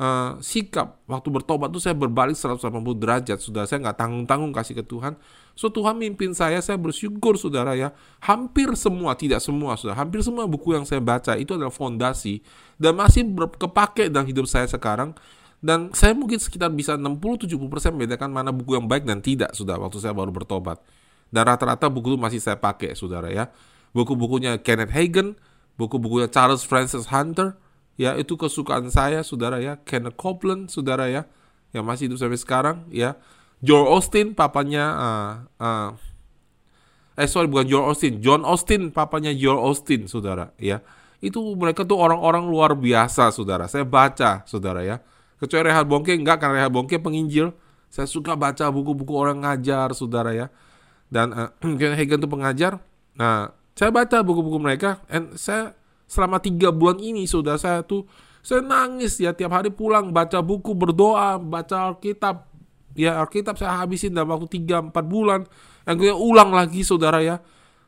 uh, sikap waktu bertobat itu saya berbalik 180 derajat, saudara. Saya nggak tanggung-tanggung kasih ke Tuhan. So Tuhan mimpin saya, saya bersyukur, saudara ya. Hampir semua, tidak semua, saudara. Hampir semua buku yang saya baca itu adalah fondasi dan masih kepake dalam hidup saya sekarang dan saya mungkin sekitar bisa 60-70% membedakan mana buku yang baik dan tidak, sudah waktu saya baru bertobat. Dan rata-rata buku itu masih saya pakai, saudara ya. Buku-bukunya Kenneth Hagen, buku-bukunya Charles Francis Hunter, ya itu kesukaan saya, saudara ya. Kenneth Copeland, saudara ya, yang masih hidup sampai sekarang, ya. Joel Austin, papanya, uh, uh, eh sorry bukan Joel Austin, John Austin, papanya Joel Austin, saudara ya. Itu mereka tuh orang-orang luar biasa, saudara. Saya baca, saudara ya Kecuali Rehat Bongke enggak karena Rehat Bongke penginjil. Saya suka baca buku-buku orang ngajar, saudara ya. Dan uh, Hagen itu pengajar. Nah, saya baca buku-buku mereka. And saya selama tiga bulan ini, saudara saya tuh saya nangis ya tiap hari pulang baca buku berdoa baca Alkitab. Ya Alkitab saya habisin dalam waktu tiga empat bulan. Yang kemudian ulang lagi saudara ya.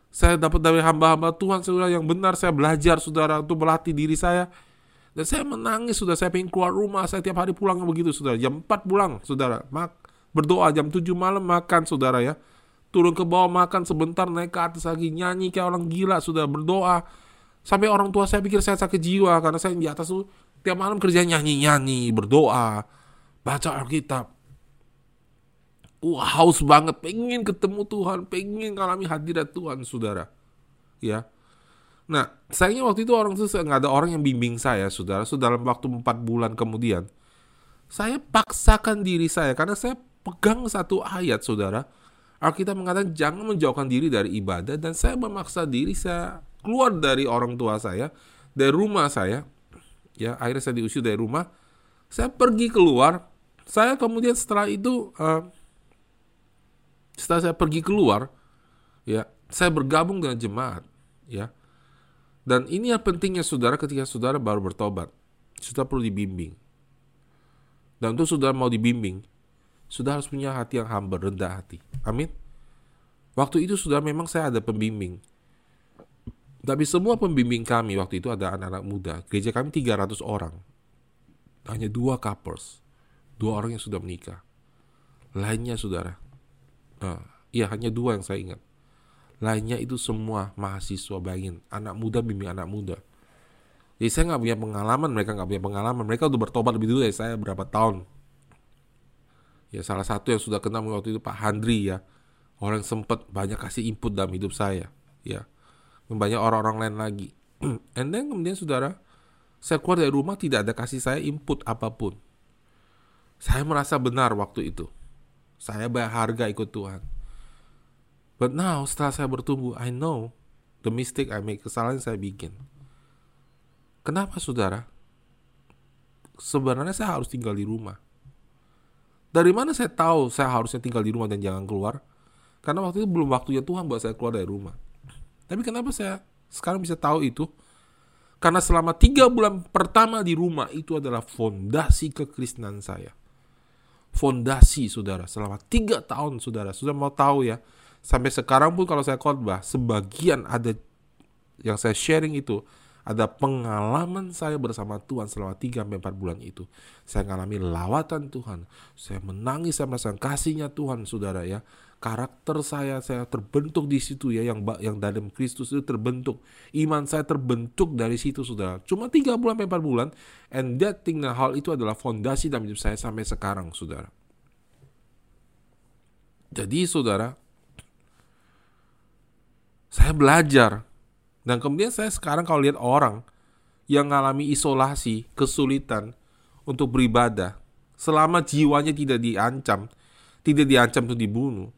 Saya dapat dari hamba-hamba Tuhan saudara yang benar. Saya belajar saudara untuk melatih diri saya. Dan saya menangis sudah saya pengen keluar rumah, saya tiap hari pulang begitu saudara. Jam 4 pulang saudara, mak berdoa. Jam 7 malam makan saudara ya. Turun ke bawah makan sebentar naik ke atas lagi nyanyi kayak orang gila sudah berdoa. Sampai orang tua saya pikir saya sakit jiwa karena saya di atas tuh tiap malam kerja nyanyi-nyanyi, berdoa, baca Alkitab. Wah, haus banget, pengen ketemu Tuhan, pengen ngalami hadirat Tuhan, saudara. Ya, Nah, sayangnya waktu itu orang itu nggak ada orang yang bimbing saya, saudara. So, dalam waktu empat bulan kemudian, saya paksakan diri saya karena saya pegang satu ayat, saudara. Alkitab mengatakan jangan menjauhkan diri dari ibadah dan saya memaksa diri saya keluar dari orang tua saya, dari rumah saya. Ya, akhirnya saya diusir dari rumah. Saya pergi keluar. Saya kemudian setelah itu, uh, setelah saya pergi keluar, ya, saya bergabung dengan jemaat, ya dan ini yang pentingnya saudara ketika saudara baru bertobat. Saudara perlu dibimbing. Dan untuk saudara mau dibimbing, saudara harus punya hati yang hamba, rendah hati. Amin. Waktu itu sudah memang saya ada pembimbing. Tapi semua pembimbing kami waktu itu ada anak-anak muda. Gereja kami 300 orang. Hanya dua couples. Dua orang yang sudah menikah. Lainnya saudara. Nah, iya hanya dua yang saya ingat lainnya itu semua mahasiswa bayangin anak muda bimbing anak muda jadi saya nggak punya pengalaman mereka nggak punya pengalaman mereka udah bertobat lebih dulu dari saya berapa tahun ya salah satu yang sudah kenal waktu itu Pak Handri ya orang yang sempat banyak kasih input dalam hidup saya ya dan banyak orang-orang lain lagi and then kemudian saudara saya keluar dari rumah tidak ada kasih saya input apa pun saya merasa benar waktu itu saya bayar harga ikut Tuhan But now setelah saya bertumbuh, I know the mistake I make, kesalahan saya bikin. Kenapa saudara? Sebenarnya saya harus tinggal di rumah. Dari mana saya tahu saya harusnya tinggal di rumah dan jangan keluar? Karena waktu itu belum waktunya Tuhan buat saya keluar dari rumah. Tapi kenapa saya sekarang bisa tahu itu? Karena selama tiga bulan pertama di rumah itu adalah fondasi kekristenan saya. Fondasi saudara, selama tiga tahun saudara. Sudah mau tahu ya, sampai sekarang pun kalau saya khotbah sebagian ada yang saya sharing itu ada pengalaman saya bersama Tuhan selama 3 sampai 4 bulan itu. Saya mengalami lawatan Tuhan. Saya menangis, saya merasakan kasihnya Tuhan, Saudara ya. Karakter saya saya terbentuk di situ ya yang yang dalam Kristus itu terbentuk. Iman saya terbentuk dari situ, Saudara. Cuma 3 bulan sampai 4 bulan and that thing nah, hal itu adalah fondasi dalam hidup saya sampai sekarang, Saudara. Jadi, Saudara, saya belajar. Dan kemudian saya sekarang kalau lihat orang yang mengalami isolasi, kesulitan untuk beribadah, selama jiwanya tidak diancam, tidak diancam untuk dibunuh,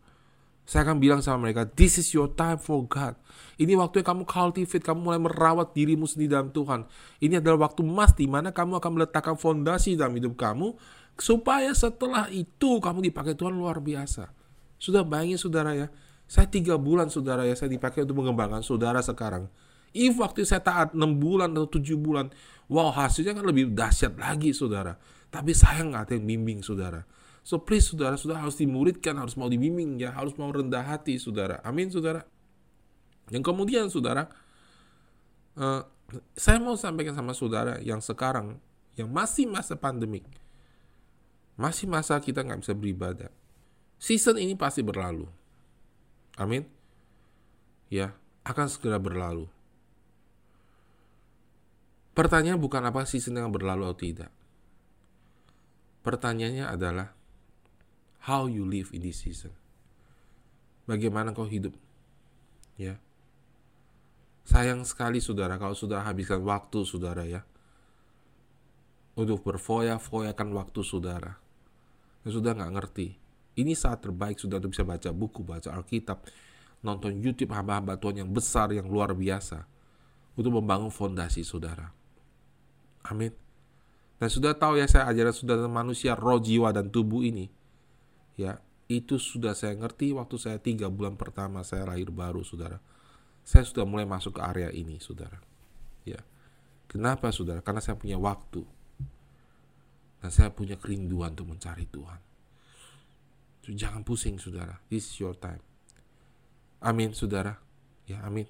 Saya akan bilang sama mereka, this is your time for God. Ini waktu yang kamu cultivate, kamu mulai merawat dirimu sendiri dalam Tuhan. Ini adalah waktu emas di mana kamu akan meletakkan fondasi dalam hidup kamu, supaya setelah itu kamu dipakai Tuhan luar biasa. Sudah bayangin saudara ya, saya tiga bulan saudara ya, saya dipakai untuk mengembangkan saudara sekarang. If waktu saya taat 6 bulan atau 7 bulan, wow hasilnya kan lebih dahsyat lagi saudara. Tapi saya nggak ada yang bimbing saudara. So please saudara, sudah harus dimuridkan, harus mau dibimbing ya, harus mau rendah hati saudara. Amin saudara. Yang kemudian saudara, uh, saya mau sampaikan sama saudara yang sekarang, yang masih masa pandemik, masih masa kita nggak bisa beribadah. Season ini pasti berlalu. Amin. Ya, akan segera berlalu. Pertanyaan bukan apa season yang berlalu atau tidak. Pertanyaannya adalah, how you live in this season. Bagaimana kau hidup? Ya. Sayang sekali saudara kalau sudah habiskan waktu saudara ya. Untuk berfoya-foyakan waktu saudara. Dan sudah nggak ngerti. Ini saat terbaik sudah untuk bisa baca buku, baca Alkitab, nonton YouTube hamba-hamba Tuhan yang besar, yang luar biasa. Untuk membangun fondasi saudara. Amin. Dan sudah tahu ya saya ajaran sudah manusia roh, jiwa, dan tubuh ini ya itu sudah saya ngerti waktu saya tiga bulan pertama saya lahir baru saudara saya sudah mulai masuk ke area ini saudara ya kenapa saudara karena saya punya waktu dan saya punya kerinduan untuk mencari Tuhan jangan pusing saudara this is your time amin saudara ya amin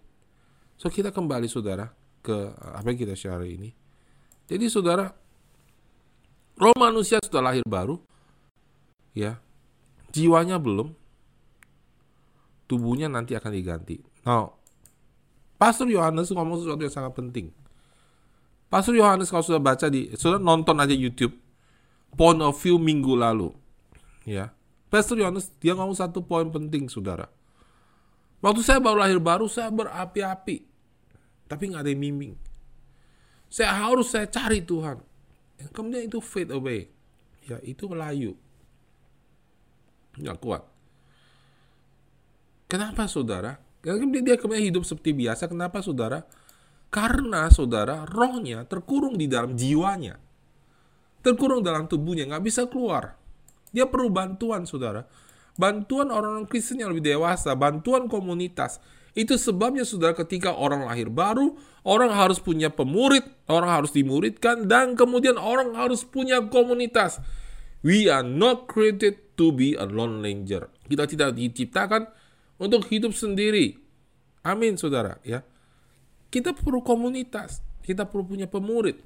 so kita kembali saudara ke apa yang kita share ini jadi saudara roh manusia sudah lahir baru ya jiwanya belum, tubuhnya nanti akan diganti. Nah, Pastor Yohanes ngomong sesuatu yang sangat penting. Pastor Yohanes kalau sudah baca di, sudah nonton aja YouTube, point of view minggu lalu, ya. Pastor Yohanes dia ngomong satu poin penting, saudara. Waktu saya baru lahir baru, saya berapi-api, tapi nggak ada yang miming. Saya harus saya cari Tuhan. Kemudian itu fade away, ya itu melayu nggak kuat. Kenapa saudara? Karena dia kemudian hidup seperti biasa. Kenapa saudara? Karena saudara rohnya terkurung di dalam jiwanya. Terkurung dalam tubuhnya, nggak bisa keluar. Dia perlu bantuan saudara. Bantuan orang-orang Kristen yang lebih dewasa, bantuan komunitas. Itu sebabnya saudara ketika orang lahir baru, orang harus punya pemurid, orang harus dimuridkan, dan kemudian orang harus punya komunitas. We are not created to be a lone ranger. Kita tidak diciptakan untuk hidup sendiri. Amin, saudara. Ya, kita perlu komunitas. Kita perlu punya pemurid.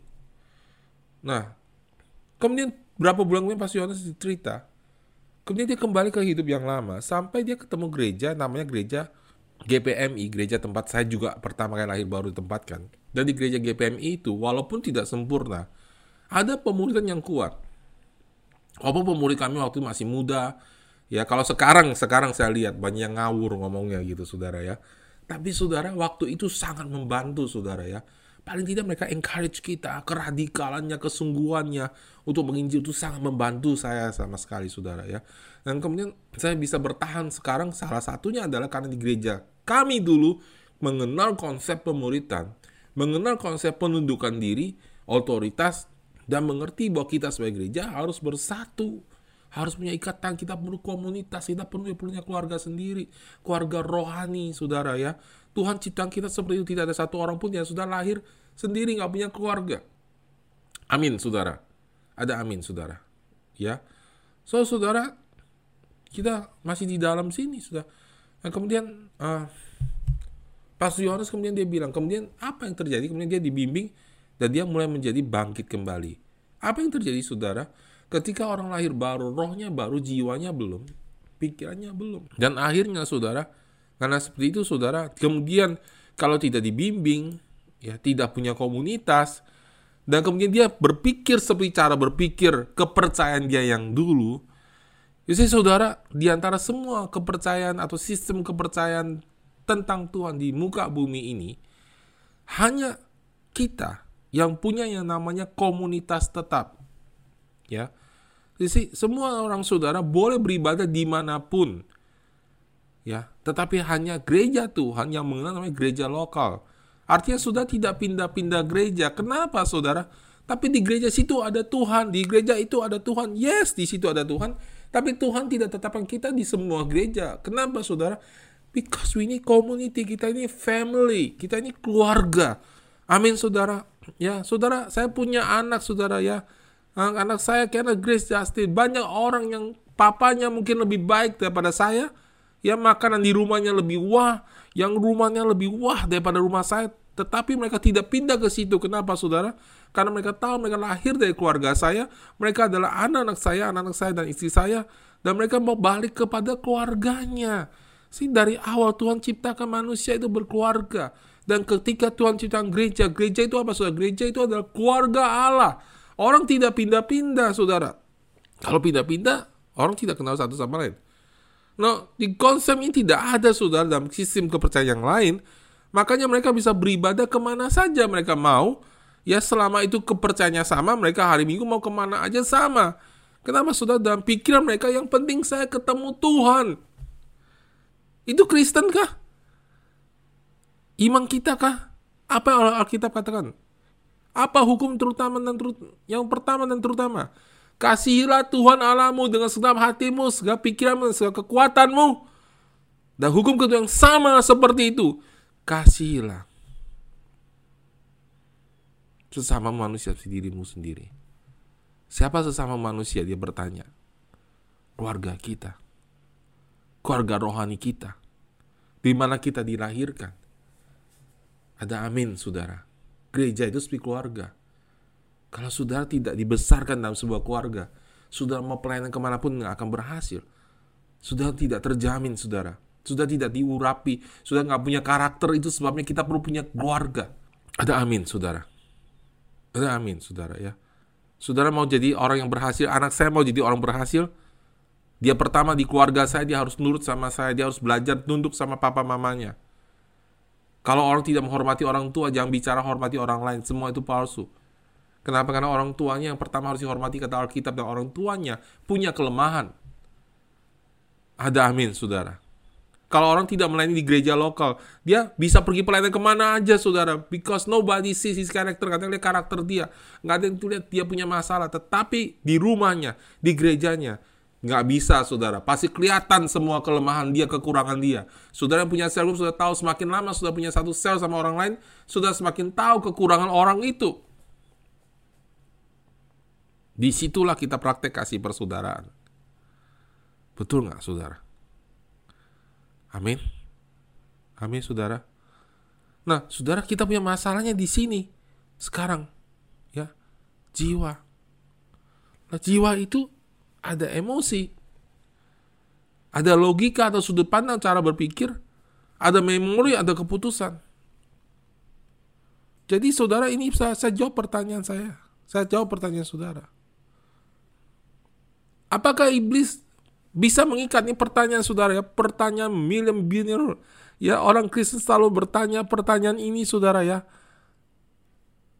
Nah, kemudian berapa bulan kemudian pas Yohanes cerita, kemudian dia kembali ke hidup yang lama sampai dia ketemu gereja namanya gereja GPMI, gereja tempat saya juga pertama kali lahir baru ditempatkan. Dan di gereja GPMI itu walaupun tidak sempurna, ada pemuridan yang kuat. Walaupun pemurid kami waktu masih muda, ya kalau sekarang sekarang saya lihat banyak yang ngawur ngomongnya gitu saudara ya. Tapi saudara waktu itu sangat membantu saudara ya. Paling tidak mereka encourage kita, keradikalannya, kesungguhannya untuk menginjil. Itu sangat membantu saya sama sekali saudara ya. Dan kemudian saya bisa bertahan sekarang salah satunya adalah karena di gereja. Kami dulu mengenal konsep pemuritan, mengenal konsep penundukan diri, otoritas dan mengerti bahwa kita sebagai gereja harus bersatu harus punya ikatan. Kita perlu komunitas kita perlu punya keluarga sendiri keluarga rohani saudara ya Tuhan ciptakan kita seperti itu. Tidak ada satu orang pun yang sudah lahir sendiri nggak punya keluarga. Amin saudara. Ada amin saudara. Ya. So saudara kita masih di dalam sini sudah. Dan kemudian uh, Pastor Yohanes kemudian dia bilang kemudian apa yang terjadi? Kemudian dia dibimbing dan dia mulai menjadi bangkit kembali. Apa yang terjadi saudara? Ketika orang lahir baru, rohnya baru, jiwanya belum, pikirannya belum. Dan akhirnya saudara, karena seperti itu saudara, kemudian kalau tidak dibimbing, ya tidak punya komunitas, dan kemudian dia berpikir seperti cara berpikir kepercayaan dia yang dulu, jadi saudara, di antara semua kepercayaan atau sistem kepercayaan tentang Tuhan di muka bumi ini, hanya kita yang punya yang namanya komunitas tetap. Ya, jadi semua orang saudara boleh beribadah di mana pun. Ya, tetapi hanya gereja Tuhan yang mengenal namanya gereja lokal. Artinya sudah tidak pindah-pindah gereja. Kenapa, Saudara? Tapi di gereja situ ada Tuhan, di gereja itu ada Tuhan. Yes, di situ ada Tuhan. Tapi Tuhan tidak tetapkan kita di semua gereja. Kenapa, Saudara? Because we need community, kita ini family, kita ini keluarga. Amin, Saudara. Ya, Saudara, saya punya anak, Saudara ya. Anak saya karena Grace Justin. Banyak orang yang papanya mungkin lebih baik daripada saya ya makanan di rumahnya lebih wah, yang rumahnya lebih wah daripada rumah saya, tetapi mereka tidak pindah ke situ. Kenapa, saudara? Karena mereka tahu mereka lahir dari keluarga saya, mereka adalah anak-anak saya, anak-anak saya dan istri saya, dan mereka mau balik kepada keluarganya. Sih dari awal Tuhan ciptakan manusia itu berkeluarga. Dan ketika Tuhan ciptakan gereja, gereja itu apa saudara? Gereja itu adalah keluarga Allah. Orang tidak pindah-pindah saudara. Kalau pindah-pindah, orang tidak kenal satu sama lain. Nah, di konsep ini tidak ada saudara dalam sistem kepercayaan yang lain. Makanya mereka bisa beribadah ke mana saja mereka mau. Ya selama itu kepercayaannya sama, mereka hari Minggu mau ke mana aja sama. Kenapa saudara dalam pikiran mereka yang penting saya ketemu Tuhan. Itu Kristen kah? Iman kita kah? Apa yang Alkitab katakan? Apa hukum terutama dan terut yang pertama dan terutama? Kasihilah Tuhan Allahmu dengan segenap hatimu, segala pikiranmu, segala kekuatanmu. Dan hukum kedua yang sama seperti itu. Kasihilah sesama manusia dirimu sendiri. Siapa sesama manusia? Dia bertanya. Keluarga kita. Keluarga rohani kita. Di mana kita dilahirkan. Ada amin, saudara. Gereja itu seperti keluarga. Kalau saudara tidak dibesarkan dalam sebuah keluarga, saudara mau pelayanan ke mana pun nggak akan berhasil. Sudah tidak terjamin, saudara. Sudah tidak diurapi, sudah nggak punya karakter, itu sebabnya kita perlu punya keluarga. Ada amin, saudara. Ada amin, saudara ya. Saudara mau jadi orang yang berhasil, anak saya mau jadi orang berhasil, dia pertama di keluarga saya, dia harus nurut sama saya, dia harus belajar tunduk sama papa mamanya. Kalau orang tidak menghormati orang tua, jangan bicara hormati orang lain, semua itu palsu. Kenapa? Karena orang tuanya yang pertama harus dihormati kata Alkitab dan orang tuanya punya kelemahan. Ada amin, saudara. Kalau orang tidak melayani di gereja lokal, dia bisa pergi pelayanan ke mana aja, saudara. Because nobody sees his character. Katanya lihat karakter dia. Nggak ada yang lihat dia punya masalah. Tetapi di rumahnya, di gerejanya, nggak bisa, saudara. Pasti kelihatan semua kelemahan dia, kekurangan dia. Saudara yang punya sel sudah tahu semakin lama sudah punya satu sel sama orang lain, sudah semakin tahu kekurangan orang itu. Di situlah kita praktek kasih persaudaraan. Betul nggak, saudara? Amin. Amin, saudara. Nah, saudara kita punya masalahnya di sini. Sekarang, ya, jiwa. Nah, jiwa itu ada emosi. Ada logika atau sudut pandang cara berpikir. Ada memori, ada keputusan. Jadi saudara ini saya, saya jawab pertanyaan saya. Saya jawab pertanyaan saudara. Apakah iblis bisa mengikat ini pertanyaan saudara ya, pertanyaan million billionaire. Ya, orang Kristen selalu bertanya pertanyaan ini saudara ya.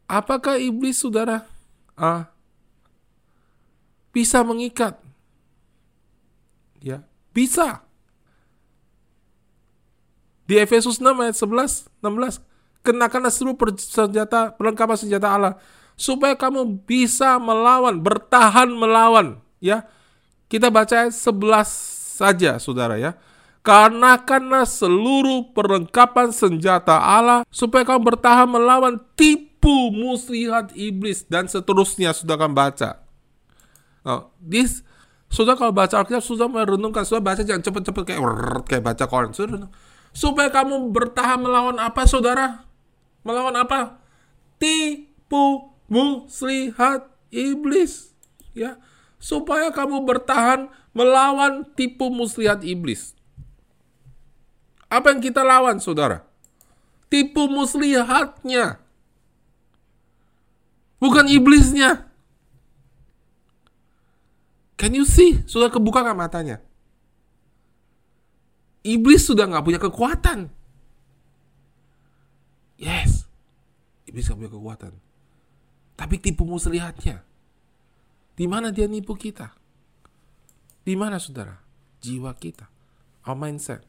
Apakah iblis saudara ah, bisa mengikat? Ya, bisa. Di Efesus 6 ayat 11, 16, kenakanlah seluruh senjata perlengkapan senjata Allah supaya kamu bisa melawan, bertahan melawan, ya kita baca ayat 11 saja, saudara ya. Karena karena seluruh perlengkapan senjata Allah supaya kamu bertahan melawan tipu muslihat iblis dan seterusnya sudah akan baca. Oh, this sudah kalau baca Alkitab sudah merenungkan, sudah baca jangan cepet-cepet kayak kayak baca Quran. Sudah supaya kamu bertahan melawan apa saudara? Melawan apa? Tipu muslihat iblis. Ya, supaya kamu bertahan melawan tipu muslihat iblis. Apa yang kita lawan, saudara? Tipu muslihatnya. Bukan iblisnya. Can you see? Sudah kebuka nggak matanya? Iblis sudah nggak punya kekuatan. Yes. Iblis nggak punya kekuatan. Tapi tipu muslihatnya. Di mana dia nipu kita? Di mana saudara? Jiwa kita. Our mindset.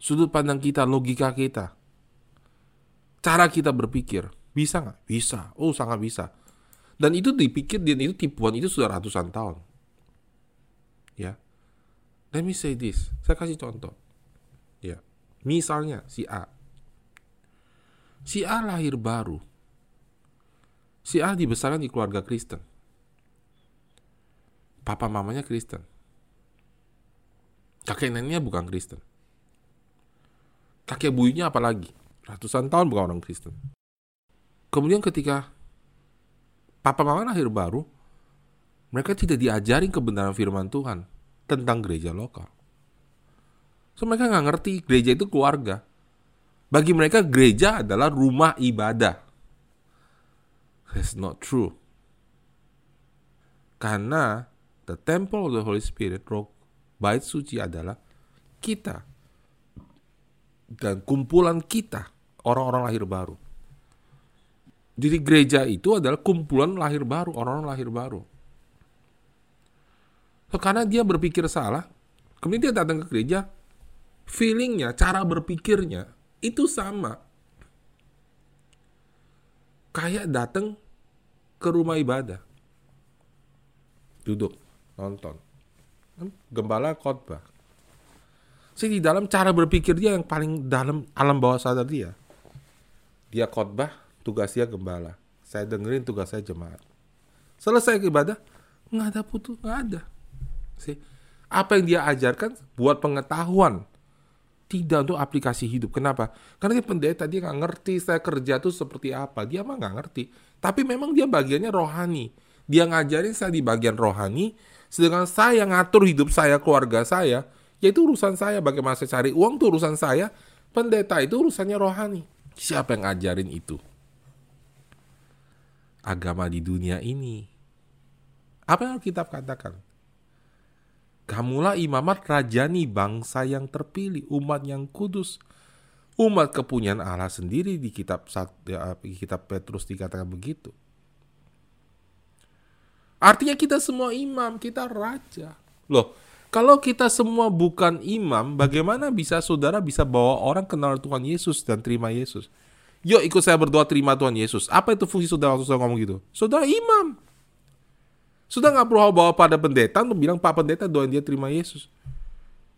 sudut pandang kita, logika kita, cara kita berpikir. Bisa nggak? Bisa. Oh, sangat bisa. Dan itu dipikir, dan itu tipuan itu sudah ratusan tahun. Ya. Let me say this. Saya kasih contoh. Ya. Misalnya si A. Si A lahir baru. Si A dibesarkan di keluarga Kristen. Papa mamanya Kristen. Kakek neneknya bukan Kristen. Kakek buyutnya apalagi? Ratusan tahun bukan orang Kristen. Kemudian ketika papa mama lahir baru, mereka tidak diajarin kebenaran firman Tuhan tentang gereja lokal. So mereka nggak ngerti gereja itu keluarga. Bagi mereka gereja adalah rumah ibadah. That's not true. Karena the temple of the Holy Spirit, roh bait suci adalah kita dan kumpulan kita, orang-orang lahir baru. Jadi gereja itu adalah kumpulan lahir baru, orang-orang lahir baru. So, karena dia berpikir salah, kemudian dia datang ke gereja, feelingnya, cara berpikirnya itu sama. Kayak datang ke rumah ibadah. Duduk, nonton. Gembala khotbah sih di dalam cara berpikir dia yang paling dalam alam bawah sadar dia. Dia khotbah, tugas dia gembala. Saya dengerin tugas saya jemaat. Selesai ibadah, nggak ada putus, nggak ada. Sih, apa yang dia ajarkan buat pengetahuan, tidak untuk aplikasi hidup. Kenapa? Karena dia pendeta, dia nggak ngerti saya kerja tuh seperti apa. Dia mah nggak ngerti. Tapi memang dia bagiannya rohani. Dia ngajarin saya di bagian rohani, sedangkan saya ngatur hidup saya, keluarga saya, Ya itu urusan saya. Bagaimana saya cari uang itu urusan saya. Pendeta itu urusannya rohani. Siapa yang ngajarin itu? Agama di dunia ini. Apa yang Alkitab katakan? Kamulah imamat rajani bangsa yang terpilih, umat yang kudus. Umat kepunyaan Allah sendiri di kitab ya, di kitab Petrus dikatakan begitu. Artinya kita semua imam, kita raja. Loh, kalau kita semua bukan imam, bagaimana bisa saudara bisa bawa orang kenal Tuhan Yesus dan terima Yesus? Yuk ikut saya berdoa terima Tuhan Yesus. Apa itu fungsi saudara waktu saya ngomong gitu? Saudara imam. Sudah nggak perlu bawa pada pendeta untuk bilang Pak Pendeta doain dia terima Yesus.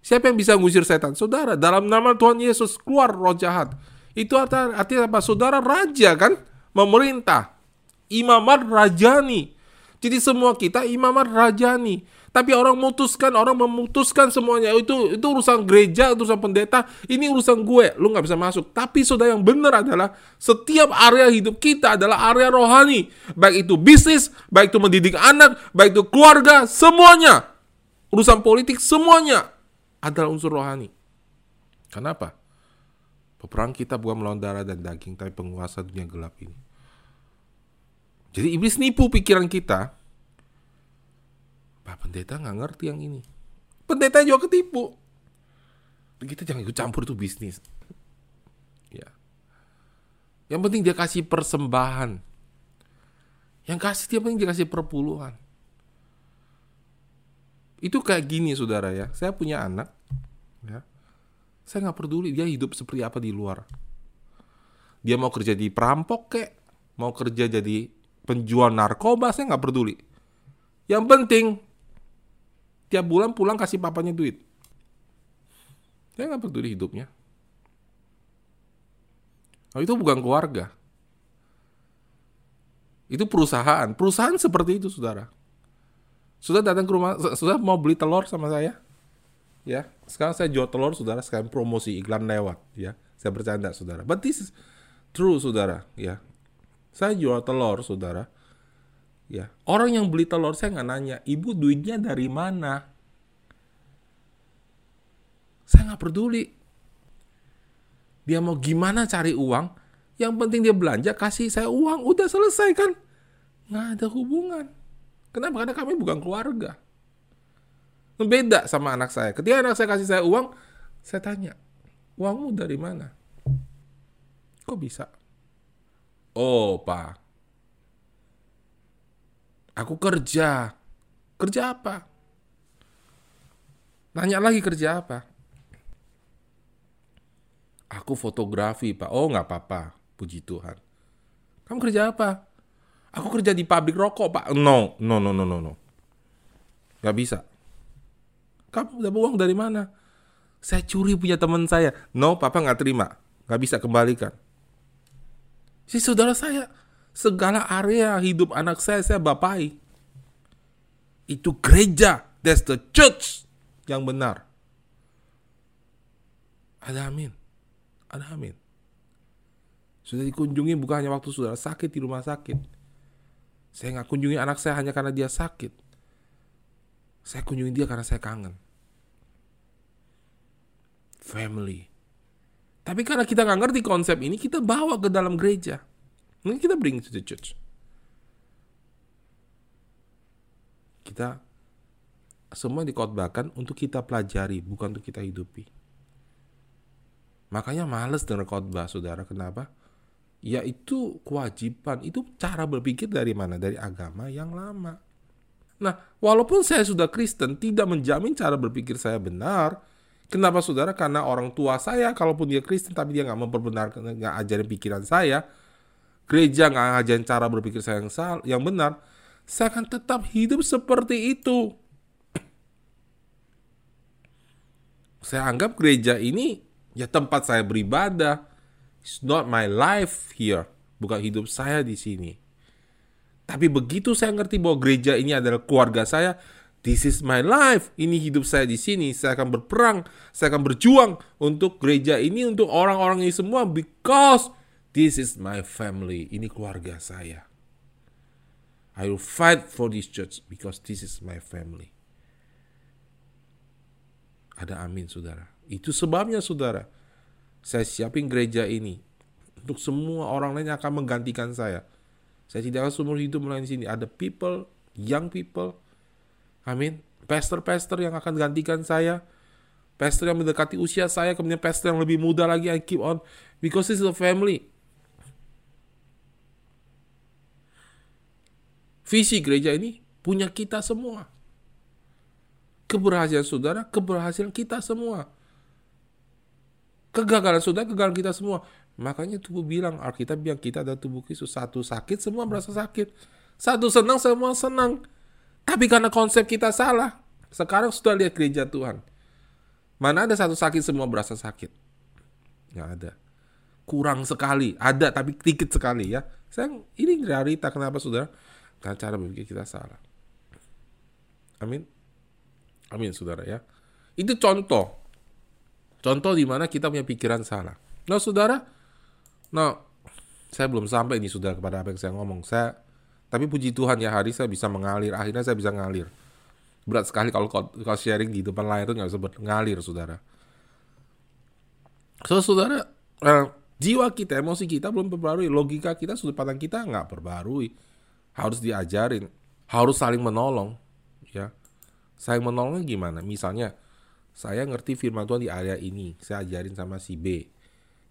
Siapa yang bisa ngusir setan? Saudara, dalam nama Tuhan Yesus keluar roh jahat. Itu artinya, apa? Saudara raja kan? Memerintah. Imamat rajani. Jadi semua kita imamat rajani. Tapi orang memutuskan, orang memutuskan semuanya. Itu itu urusan gereja, urusan pendeta. Ini urusan gue, lu nggak bisa masuk. Tapi saudara yang benar adalah setiap area hidup kita adalah area rohani. Baik itu bisnis, baik itu mendidik anak, baik itu keluarga, semuanya. Urusan politik, semuanya adalah unsur rohani. Kenapa? Peperang kita bukan melawan darah dan daging, tapi penguasa dunia gelap ini. Jadi iblis nipu pikiran kita, Pak pendeta nggak ngerti yang ini. Pendeta juga ketipu. Kita jangan ikut campur tuh bisnis. Ya. Yang penting dia kasih persembahan. Yang kasih dia penting dia kasih perpuluhan. Itu kayak gini saudara ya. Saya punya anak. Ya. Saya nggak peduli dia hidup seperti apa di luar. Dia mau kerja di perampok kek, mau kerja jadi penjual narkoba, saya nggak peduli. Yang penting tiap bulan pulang kasih papanya duit. Dia nggak peduli hidupnya. Oh, itu bukan keluarga. Itu perusahaan. Perusahaan seperti itu, saudara. Sudah datang ke rumah, sudah mau beli telur sama saya? Ya, sekarang saya jual telur, saudara. Sekarang promosi iklan lewat, ya. Saya bercanda, saudara. But this is true, saudara. Ya, saya jual telur, saudara Ya, orang yang beli telur saya nggak nanya, ibu duitnya dari mana? Saya nggak peduli. Dia mau gimana cari uang, yang penting dia belanja, kasih saya uang, udah selesai kan? Nggak ada hubungan. Kenapa? Karena kami bukan keluarga. Beda sama anak saya. Ketika anak saya kasih saya uang, saya tanya, uangmu dari mana? Kok bisa? Oh, Pak, Aku kerja. Kerja apa? Nanya lagi kerja apa? Aku fotografi, Pak. Oh, nggak apa-apa. Puji Tuhan. Kamu kerja apa? Aku kerja di pabrik rokok, Pak. No, no, no, no, no, no. Gak bisa. Kamu dapat uang dari mana? Saya curi punya teman saya. No, Papa nggak terima. Nggak bisa kembalikan. Si saudara saya, segala area hidup anak saya, saya bapai. Itu gereja. That's the church yang benar. Ada amin. Ada amin. Sudah dikunjungi bukan hanya waktu saudara sakit di rumah sakit. Saya nggak kunjungi anak saya hanya karena dia sakit. Saya kunjungi dia karena saya kangen. Family. Tapi karena kita nggak ngerti konsep ini, kita bawa ke dalam gereja. Mungkin kita bring to the church. Kita semua dikotbahkan untuk kita pelajari, bukan untuk kita hidupi. Makanya males dengar khotbah, saudara. Kenapa? Ya itu kewajiban, itu cara berpikir dari mana? Dari agama yang lama. Nah, walaupun saya sudah Kristen, tidak menjamin cara berpikir saya benar. Kenapa saudara? Karena orang tua saya, kalaupun dia Kristen, tapi dia nggak memperbenarkan, nggak ajarin pikiran saya, gereja nggak ajarin cara berpikir saya yang, sal yang benar, saya akan tetap hidup seperti itu. Saya anggap gereja ini Ya tempat saya beribadah. It's not my life here. Bukan hidup saya di sini. Tapi begitu saya ngerti bahwa gereja ini adalah keluarga saya, this is my life. Ini hidup saya di sini. Saya akan berperang, saya akan berjuang untuk gereja ini, untuk orang-orang ini semua because this is my family. Ini keluarga saya. I will fight for this church because this is my family. Ada amin, saudara. Itu sebabnya saudara, saya siapin gereja ini untuk semua orang lain yang akan menggantikan saya. Saya tidak akan seumur hidup melayani sini. Ada people, young people, amin. Pastor-pastor yang akan gantikan saya. Pastor yang mendekati usia saya, kemudian pastor yang lebih muda lagi, I keep on. Because this is a family. Visi gereja ini punya kita semua. Keberhasilan saudara, keberhasilan kita semua. Kegagalan sudah kegagalan kita semua. Makanya tubuh bilang, Alkitab bilang kita ada tubuh Kristus. Satu sakit, semua merasa sakit. Satu senang, semua senang. Tapi karena konsep kita salah. Sekarang sudah lihat gereja Tuhan. Mana ada satu sakit, semua berasa sakit. Nggak ada. Kurang sekali. Ada, tapi sedikit sekali ya. Saya, ini realita. Kenapa, saudara? Karena cara berpikir kita salah. Amin. Amin, saudara ya. Itu contoh Contoh di mana kita punya pikiran salah. Nah, saudara, nah, saya belum sampai ini sudah kepada apa yang saya ngomong. Saya, tapi puji Tuhan ya hari saya bisa mengalir. Akhirnya saya bisa ngalir. Berat sekali kalau kalau sharing di depan layar itu nggak bisa ngalir, saudara. So, saudara, eh, jiwa kita, emosi kita belum perbarui. Logika kita, sudut pandang kita nggak perbarui. Harus diajarin. Harus saling menolong. Ya, saling menolongnya gimana? Misalnya, saya ngerti firman Tuhan di area ini, saya ajarin sama si B.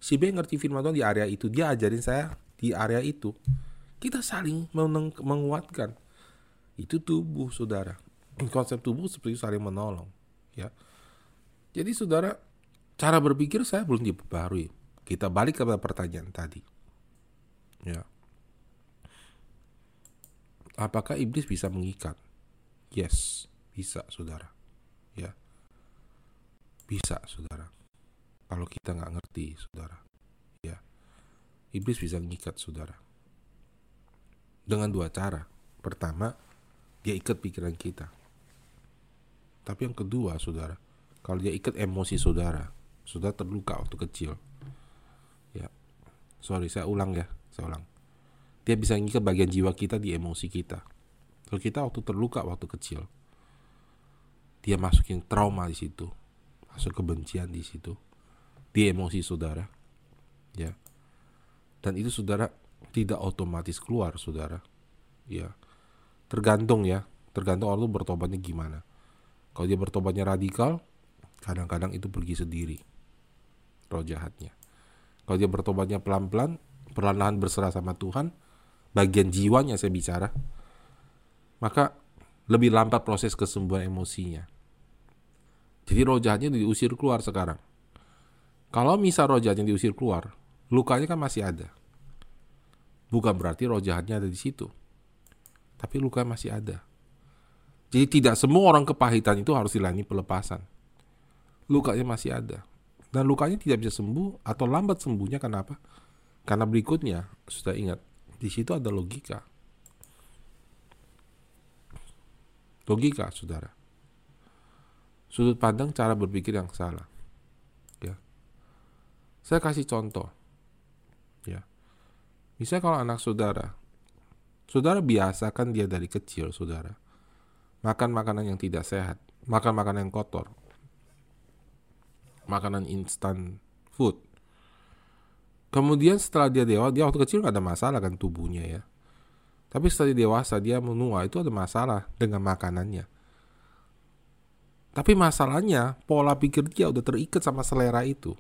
Si B ngerti firman Tuhan di area itu, dia ajarin saya di area itu. Kita saling menguatkan. Itu tubuh, saudara. Konsep tubuh seperti saling menolong. Ya. Jadi saudara, cara berpikir saya belum diperbarui. Kita balik kepada pertanyaan tadi. Ya. Apakah iblis bisa mengikat? Yes, bisa, saudara. Ya. Bisa, saudara. Kalau kita nggak ngerti, saudara. Ya. Iblis bisa ngikat, saudara. Dengan dua cara. Pertama, dia ikat pikiran kita. Tapi yang kedua, saudara, kalau dia ikat emosi saudara, saudara terluka waktu kecil. Ya. Sorry, saya ulang ya. Saya ulang. Dia bisa ngikat bagian jiwa kita di emosi kita. Kalau kita waktu terluka waktu kecil, dia masukin trauma di situ masuk kebencian di situ di emosi saudara ya. Dan itu saudara tidak otomatis keluar saudara ya. Tergantung ya. Tergantung orang bertobatnya gimana. Kalau dia bertobatnya radikal kadang-kadang itu pergi sendiri roh jahatnya. Kalau dia bertobatnya pelan-pelan perlahan-lahan berserah sama Tuhan bagian jiwanya saya bicara maka lebih lambat proses kesembuhan emosinya jadi roh jahatnya diusir keluar sekarang. Kalau misal roh jahatnya diusir keluar, lukanya kan masih ada. Bukan berarti roh jahatnya ada di situ. Tapi luka masih ada. Jadi tidak semua orang kepahitan itu harus dilayani pelepasan. Lukanya masih ada. Dan lukanya tidak bisa sembuh atau lambat sembuhnya kenapa? Karena berikutnya, sudah ingat, di situ ada logika. Logika, saudara. Sudut pandang cara berpikir yang salah. Ya. Saya kasih contoh. Ya. Misalnya kalau anak saudara, saudara biasakan dia dari kecil, saudara, makan makanan yang tidak sehat, makan makanan yang kotor, makanan instan food. Kemudian setelah dia dewasa, dia waktu kecil nggak ada masalah kan tubuhnya ya. Tapi setelah dia dewasa, dia menua itu ada masalah dengan makanannya. Tapi masalahnya pola pikir dia udah terikat sama selera itu.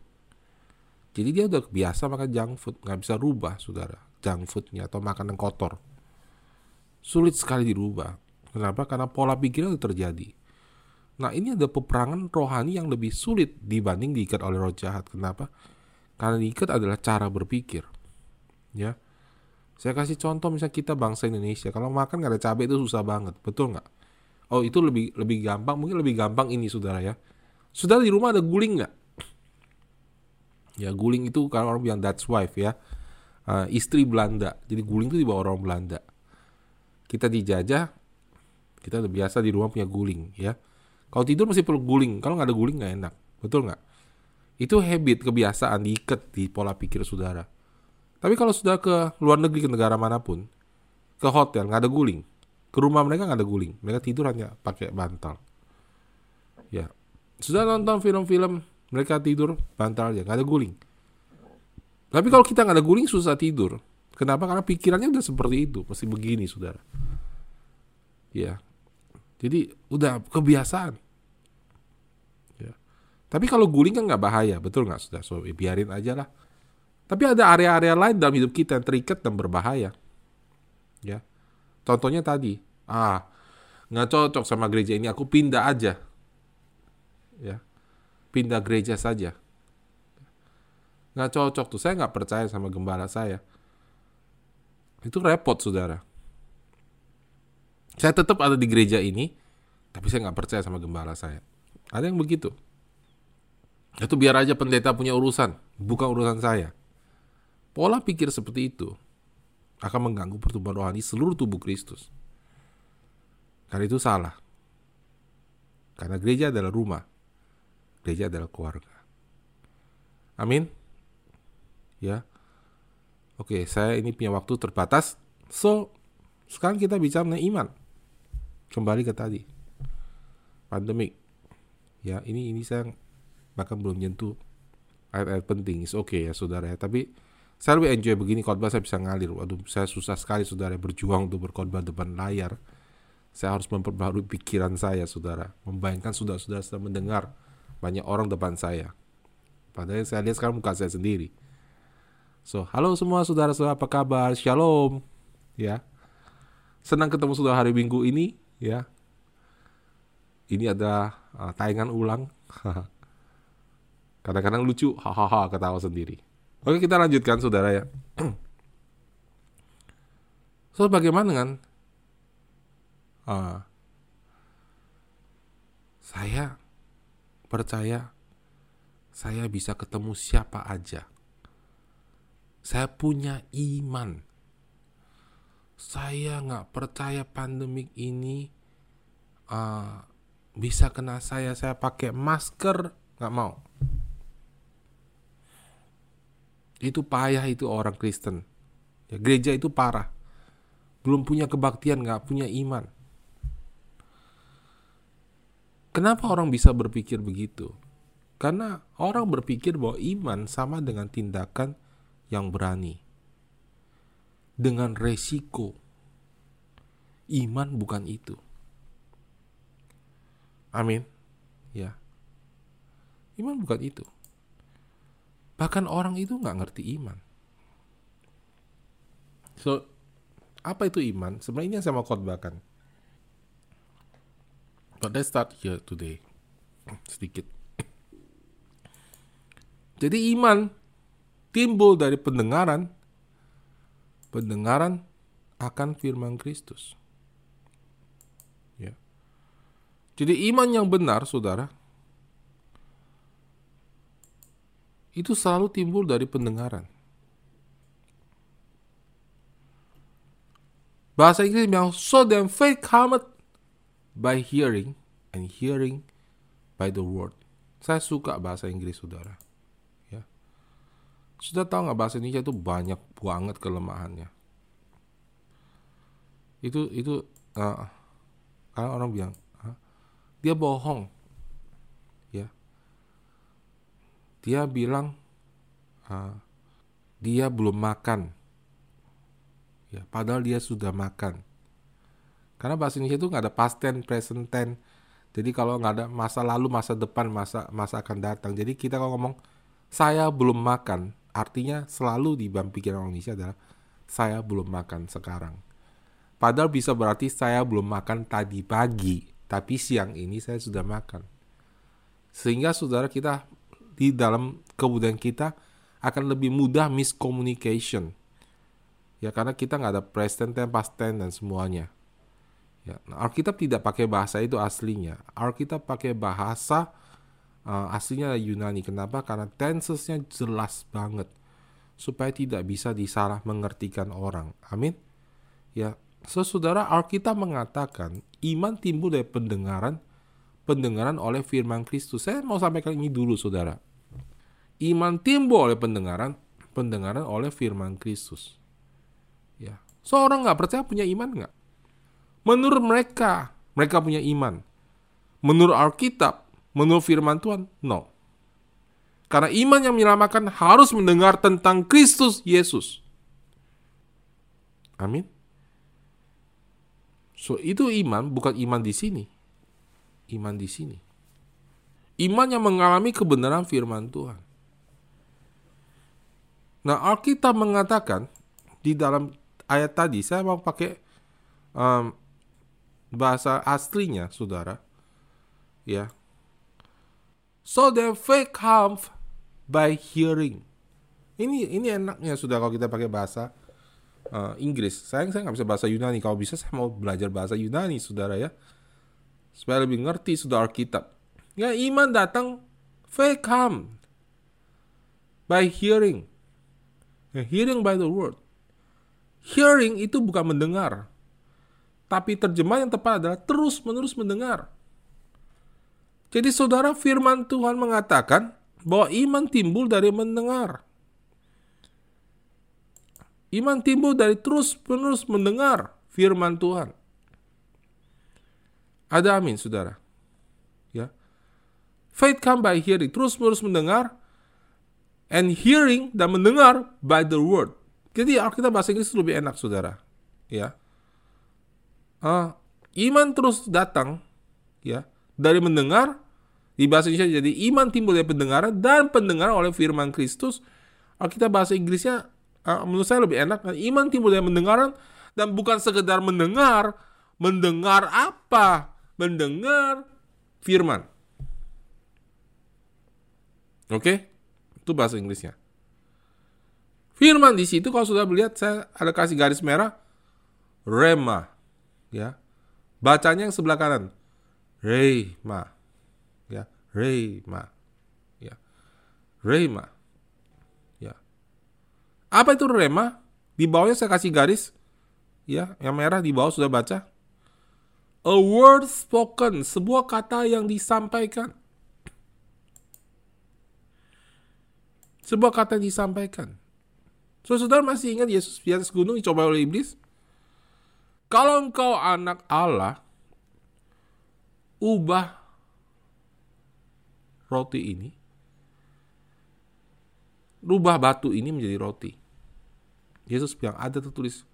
Jadi dia udah biasa makan junk food, nggak bisa rubah, saudara junk foodnya atau makanan kotor. Sulit sekali dirubah. Kenapa? Karena pola pikirnya itu terjadi. Nah ini ada peperangan rohani yang lebih sulit dibanding diikat oleh roh jahat. Kenapa? Karena diikat adalah cara berpikir. Ya, saya kasih contoh misalnya kita bangsa Indonesia, kalau makan nggak ada cabai itu susah banget, betul nggak? Oh itu lebih lebih gampang, mungkin lebih gampang ini saudara ya. Saudara di rumah ada guling nggak? Ya guling itu kalau orang bilang Dutch wife ya uh, istri Belanda. Jadi guling itu dibawa orang Belanda. Kita dijajah, kita udah biasa di rumah punya guling ya. Kalau tidur masih perlu guling. Kalau nggak ada guling nggak enak, betul nggak? Itu habit, kebiasaan diikat di pola pikir saudara. Tapi kalau sudah ke luar negeri ke negara mana pun, ke hotel nggak ada guling, ke rumah mereka nggak ada guling, mereka tidur hanya pakai bantal. Ya, sudah nonton film-film mereka tidur bantal aja, nggak ada guling. Tapi kalau kita nggak ada guling susah tidur. Kenapa? Karena pikirannya udah seperti itu, pasti begini, saudara. Ya, jadi udah kebiasaan. Ya. Tapi kalau guling kan nggak bahaya, betul nggak sudah? So biarin aja lah. Tapi ada area-area lain dalam hidup kita yang terikat dan berbahaya. Ya, contohnya tadi, ah nggak cocok sama gereja ini, aku pindah aja. Ya, pindah gereja saja nggak cocok tuh saya nggak percaya sama gembala saya itu repot saudara saya tetap ada di gereja ini tapi saya nggak percaya sama gembala saya ada yang begitu itu biar aja pendeta punya urusan bukan urusan saya pola pikir seperti itu akan mengganggu pertumbuhan rohani seluruh tubuh Kristus karena itu salah karena gereja adalah rumah gereja adalah keluarga amin ya. Oke, saya ini punya waktu terbatas. So, sekarang kita bicara mengenai iman. Kembali ke tadi. Pandemik. Ya, ini ini saya bahkan belum nyentuh ayat-ayat penting. Oke okay ya, saudara ya. Tapi saya lebih enjoy begini khotbah saya bisa ngalir. Waduh, saya susah sekali saudara berjuang untuk berkhotbah depan layar. Saya harus memperbarui pikiran saya, saudara. Membayangkan saudara-saudara sedang mendengar banyak orang depan saya. Padahal saya lihat sekarang muka saya sendiri. So, halo semua saudara-saudara apa kabar? Shalom. Ya. Senang ketemu saudara hari Minggu ini, ya. Ini ada uh, tayangan ulang. Kadang-kadang lucu, hahaha ketawa sendiri. Oke, kita lanjutkan saudara ya. so, bagaimana dengan uh, saya percaya saya bisa ketemu siapa aja saya punya iman. Saya nggak percaya pandemik ini uh, bisa kena saya. Saya pakai masker nggak mau. Itu payah itu orang Kristen. Ya, gereja itu parah. Belum punya kebaktian, nggak punya iman. Kenapa orang bisa berpikir begitu? Karena orang berpikir bahwa iman sama dengan tindakan yang berani. Dengan resiko. Iman bukan itu. Amin. Ya. Iman bukan itu. Bahkan orang itu nggak ngerti iman. So, apa itu iman? Sebenarnya mau khotbahkan. But let's start here today. Sedikit. Jadi iman timbul dari pendengaran, pendengaran akan firman Kristus. Ya. Jadi iman yang benar, saudara, itu selalu timbul dari pendengaran. Bahasa Inggris bilang, so then faith cometh by hearing, and hearing by the word. Saya suka bahasa Inggris, saudara. Ya. Sudah tahu nggak bahasa Indonesia itu banyak banget kelemahannya. Itu itu uh, karena orang bilang dia bohong, ya. Dia bilang uh, dia belum makan, ya. Padahal dia sudah makan. Karena bahasa Indonesia itu nggak ada past tense, present tense. Jadi kalau nggak ada masa lalu, masa depan, masa masa akan datang. Jadi kita kalau ngomong saya belum makan, artinya selalu di dalam pikiran orang Indonesia adalah saya belum makan sekarang. Padahal bisa berarti saya belum makan tadi pagi, tapi siang ini saya sudah makan. Sehingga saudara kita di dalam kebudayaan kita akan lebih mudah miscommunication. Ya karena kita nggak ada present tense, past tense dan semuanya. Ya, nah, Alkitab tidak pakai bahasa itu aslinya. Alkitab pakai bahasa uh, aslinya Yunani. Kenapa? Karena tensesnya jelas banget supaya tidak bisa disalah mengertikan orang. Amin. Ya, so, saudara Alkitab mengatakan iman timbul dari pendengaran, pendengaran oleh firman Kristus. Saya mau sampaikan ini dulu, saudara. Iman timbul oleh pendengaran, pendengaran oleh firman Kristus. Ya, seorang nggak percaya punya iman nggak? Menurut mereka, mereka punya iman. Menurut Alkitab, menurut firman Tuhan, no. Karena iman yang menyelamatkan harus mendengar tentang Kristus Yesus. Amin. So, itu iman bukan iman di sini. Iman di sini. Iman yang mengalami kebenaran firman Tuhan. Nah, Alkitab mengatakan di dalam ayat tadi, saya mau pakai um, bahasa aslinya, saudara. Ya. So the faith comes by hearing. Ini ini enaknya sudah kalau kita pakai bahasa uh, Inggris. Sayang saya nggak bisa bahasa Yunani. Kalau bisa saya mau belajar bahasa Yunani, saudara ya. Supaya lebih ngerti sudah Alkitab. Ya iman datang, faith come by hearing. Hearing by the word. Hearing itu bukan mendengar, tapi terjemah yang tepat adalah terus-menerus mendengar. Jadi saudara firman Tuhan mengatakan bahwa iman timbul dari mendengar. Iman timbul dari terus-menerus mendengar firman Tuhan. Ada amin, saudara. Ya. Faith come by hearing, terus-menerus mendengar and hearing dan mendengar by the word. Jadi Alkitab bahasa Inggris lebih enak, saudara. Ya uh, iman terus datang ya dari mendengar di bahasa Indonesia jadi iman timbul dari pendengaran dan pendengaran oleh firman Kristus. Kalau kita bahasa Inggrisnya uh, menurut saya lebih enak. Iman timbul dari mendengaran dan bukan sekedar mendengar, mendengar apa? Mendengar firman. Oke? Itu bahasa Inggrisnya. Firman di situ kalau sudah melihat saya ada kasih garis merah rema ya. Bacanya yang sebelah kanan. Rema. Ya, Rema. Ya. Rema. Ya. Apa itu rema? Di bawahnya saya kasih garis. Ya, yang merah di bawah sudah baca. A word spoken, sebuah kata yang disampaikan. Sebuah kata yang disampaikan. So, saudara masih ingat Yesus di atas gunung dicoba oleh iblis? Kalau engkau anak Allah, ubah roti ini, rubah batu ini menjadi roti. Yesus bilang ada tertulis,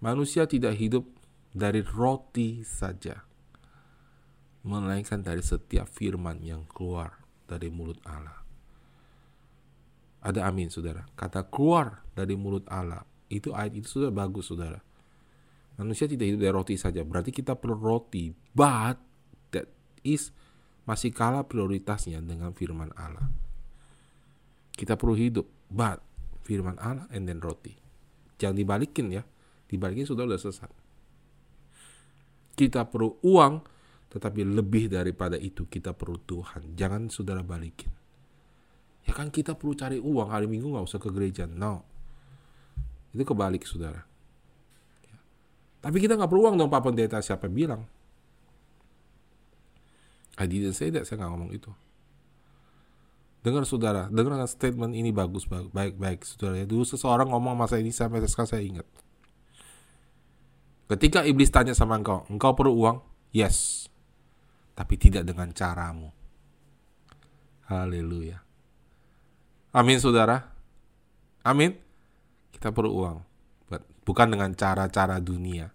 manusia tidak hidup dari roti saja, melainkan dari setiap firman yang keluar dari mulut Allah. Ada amin, saudara. Kata keluar dari mulut Allah, itu ayat itu sudah bagus, saudara Manusia tidak hidup dari roti saja. Berarti kita perlu roti. But that is masih kalah prioritasnya dengan firman Allah. Kita perlu hidup, but firman Allah and then roti. Jangan dibalikin ya. Dibalikin sudah udah sesat. Kita perlu uang, tetapi lebih daripada itu kita perlu Tuhan. Jangan saudara balikin. Ya kan kita perlu cari uang hari Minggu nggak usah ke gereja. No. Itu kebalik saudara. Ya. Tapi kita nggak perlu uang dong Pak Pendeta. Siapa bilang? I didn't say that. Saya nggak ngomong itu. Dengar saudara, dengar statement ini bagus, baik, baik, saudara. Ya, dulu seseorang ngomong masa ini sampai sekarang saya ingat. Ketika iblis tanya sama engkau, engkau perlu uang? Yes. Tapi tidak dengan caramu. Haleluya. Amin saudara. Amin. Kita perlu uang. Bukan dengan cara-cara dunia.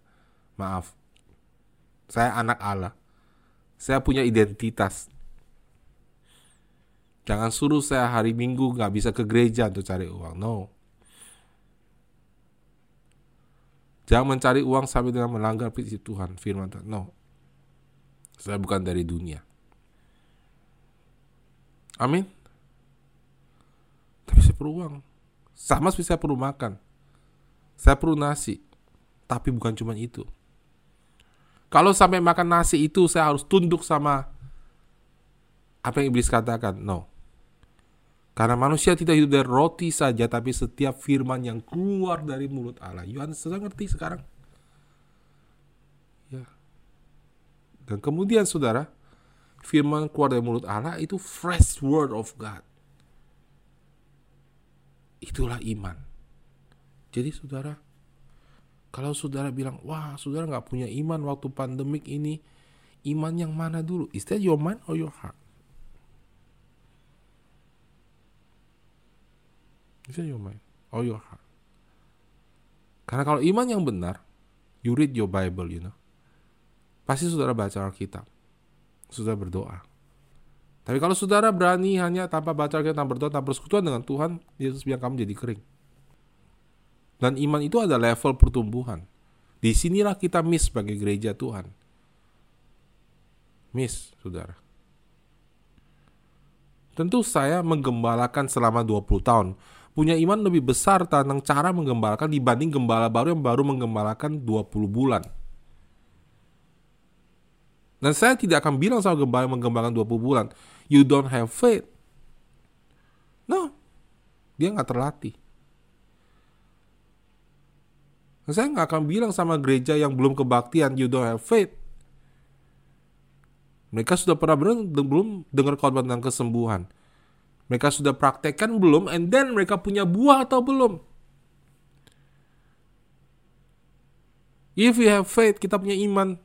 Maaf. Saya anak Allah. Saya punya identitas. Jangan suruh saya hari Minggu nggak bisa ke gereja untuk cari uang. No. Jangan mencari uang sampai dengan melanggar prinsip Tuhan. Firman Tuhan. No. Saya bukan dari dunia. Amin saya perlu uang. Sama seperti saya perlu makan. Saya perlu nasi. Tapi bukan cuma itu. Kalau sampai makan nasi itu saya harus tunduk sama apa yang iblis katakan. No. Karena manusia tidak hidup dari roti saja, tapi setiap firman yang keluar dari mulut Allah. Yohanes sudah ngerti sekarang. Ya. Dan kemudian saudara, firman keluar dari mulut Allah itu fresh word of God. Itulah iman. Jadi saudara, kalau saudara bilang, wah saudara nggak punya iman waktu pandemik ini, iman yang mana dulu? Is that your mind or your heart? That your mind or your heart? Karena kalau iman yang benar, you read your Bible, you know. Pasti saudara baca Alkitab. Saudara berdoa. Tapi kalau saudara berani hanya tanpa baca Alkitab, tanpa berdoa, tanpa bersekutuan dengan Tuhan, Yesus bilang kamu jadi kering. Dan iman itu ada level pertumbuhan. Di sinilah kita miss sebagai gereja Tuhan. Miss, saudara. Tentu saya menggembalakan selama 20 tahun. Punya iman lebih besar tentang cara menggembalakan dibanding gembala baru yang baru menggembalakan 20 bulan. Dan saya tidak akan bilang sama gembala yang menggembalakan 20 bulan you don't have faith. No, dia nggak terlatih. Saya nggak akan bilang sama gereja yang belum kebaktian, you don't have faith. Mereka sudah pernah belum dengar khotbah tentang kesembuhan. Mereka sudah praktekkan belum, and then mereka punya buah atau belum. If you have faith, kita punya iman,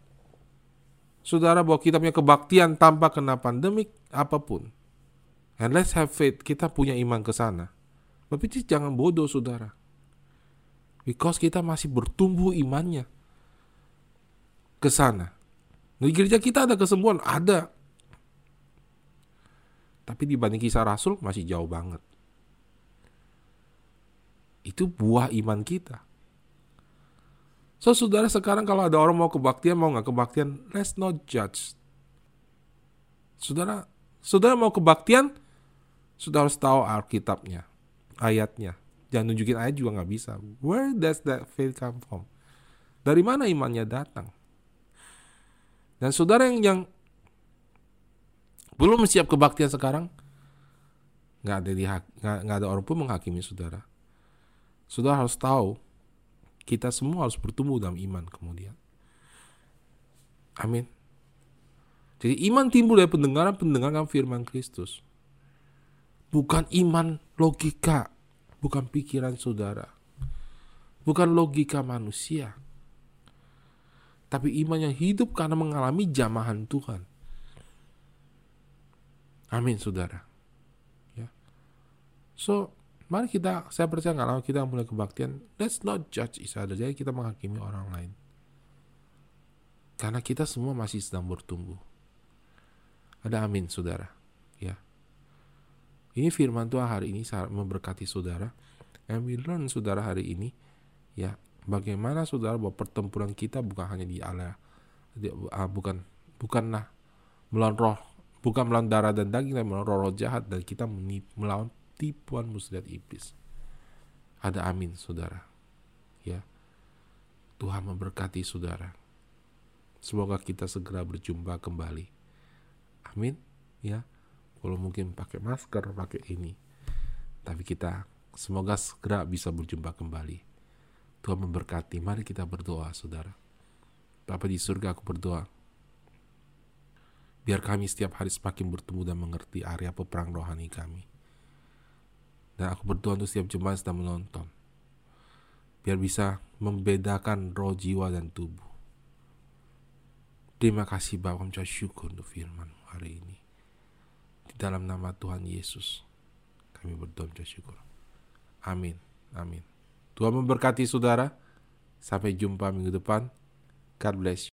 saudara bahwa kita punya kebaktian tanpa kena pandemik apa pun. And let's have faith, kita punya iman ke sana. Tapi jangan bodoh saudara. Because kita masih bertumbuh imannya ke sana. Di gereja kita ada kesembuhan, ada. Tapi dibanding kisah Rasul masih jauh banget. Itu buah iman kita. So saudara sekarang kalau ada orang mau kebaktian mau nggak kebaktian, let's not judge. Saudara, saudara mau kebaktian, sudah harus tahu Alkitabnya, ayatnya. Jangan nunjukin ayat juga nggak bisa. Where does that faith come from? Dari mana imannya datang? Dan saudara yang yang belum siap kebaktian sekarang, nggak ada di nggak ada orang pun menghakimi saudara. Saudara harus tahu kita semua harus bertumbuh dalam iman kemudian. Amin. Jadi iman timbul dari pendengaran pendengaran firman Kristus. Bukan iman logika, bukan pikiran saudara. Bukan logika manusia. Tapi iman yang hidup karena mengalami jamahan Tuhan. Amin saudara. Ya. So Mari kita, saya percaya kalau kita mulai kebaktian, let's not judge each other. Jadi kita menghakimi orang lain. Karena kita semua masih sedang bertumbuh. Ada amin, saudara. Ya. Ini firman Tuhan hari ini memberkati saudara. And we learn saudara hari ini, ya, bagaimana saudara bahwa pertempuran kita bukan hanya di Allah, ah, bukan bukanlah melawan roh, bukan melawan darah dan daging, tapi melawan roh, roh jahat dan kita melawan tipuan muslihat iblis. Ada amin, saudara. Ya, Tuhan memberkati saudara. Semoga kita segera berjumpa kembali. Amin. Ya, kalau mungkin pakai masker, pakai ini. Tapi kita semoga segera bisa berjumpa kembali. Tuhan memberkati. Mari kita berdoa, saudara. Bapa di surga, aku berdoa. Biar kami setiap hari semakin bertemu dan mengerti area peperang rohani kami. Dan aku berdoa untuk setiap jemaat sedang menonton. Biar bisa membedakan roh, jiwa, dan tubuh. Terima kasih Bapak kami syukur untuk firman hari ini. Di dalam nama Tuhan Yesus, kami berdoa syukur. Amin. Amin. Tuhan memberkati saudara. Sampai jumpa minggu depan. God bless you.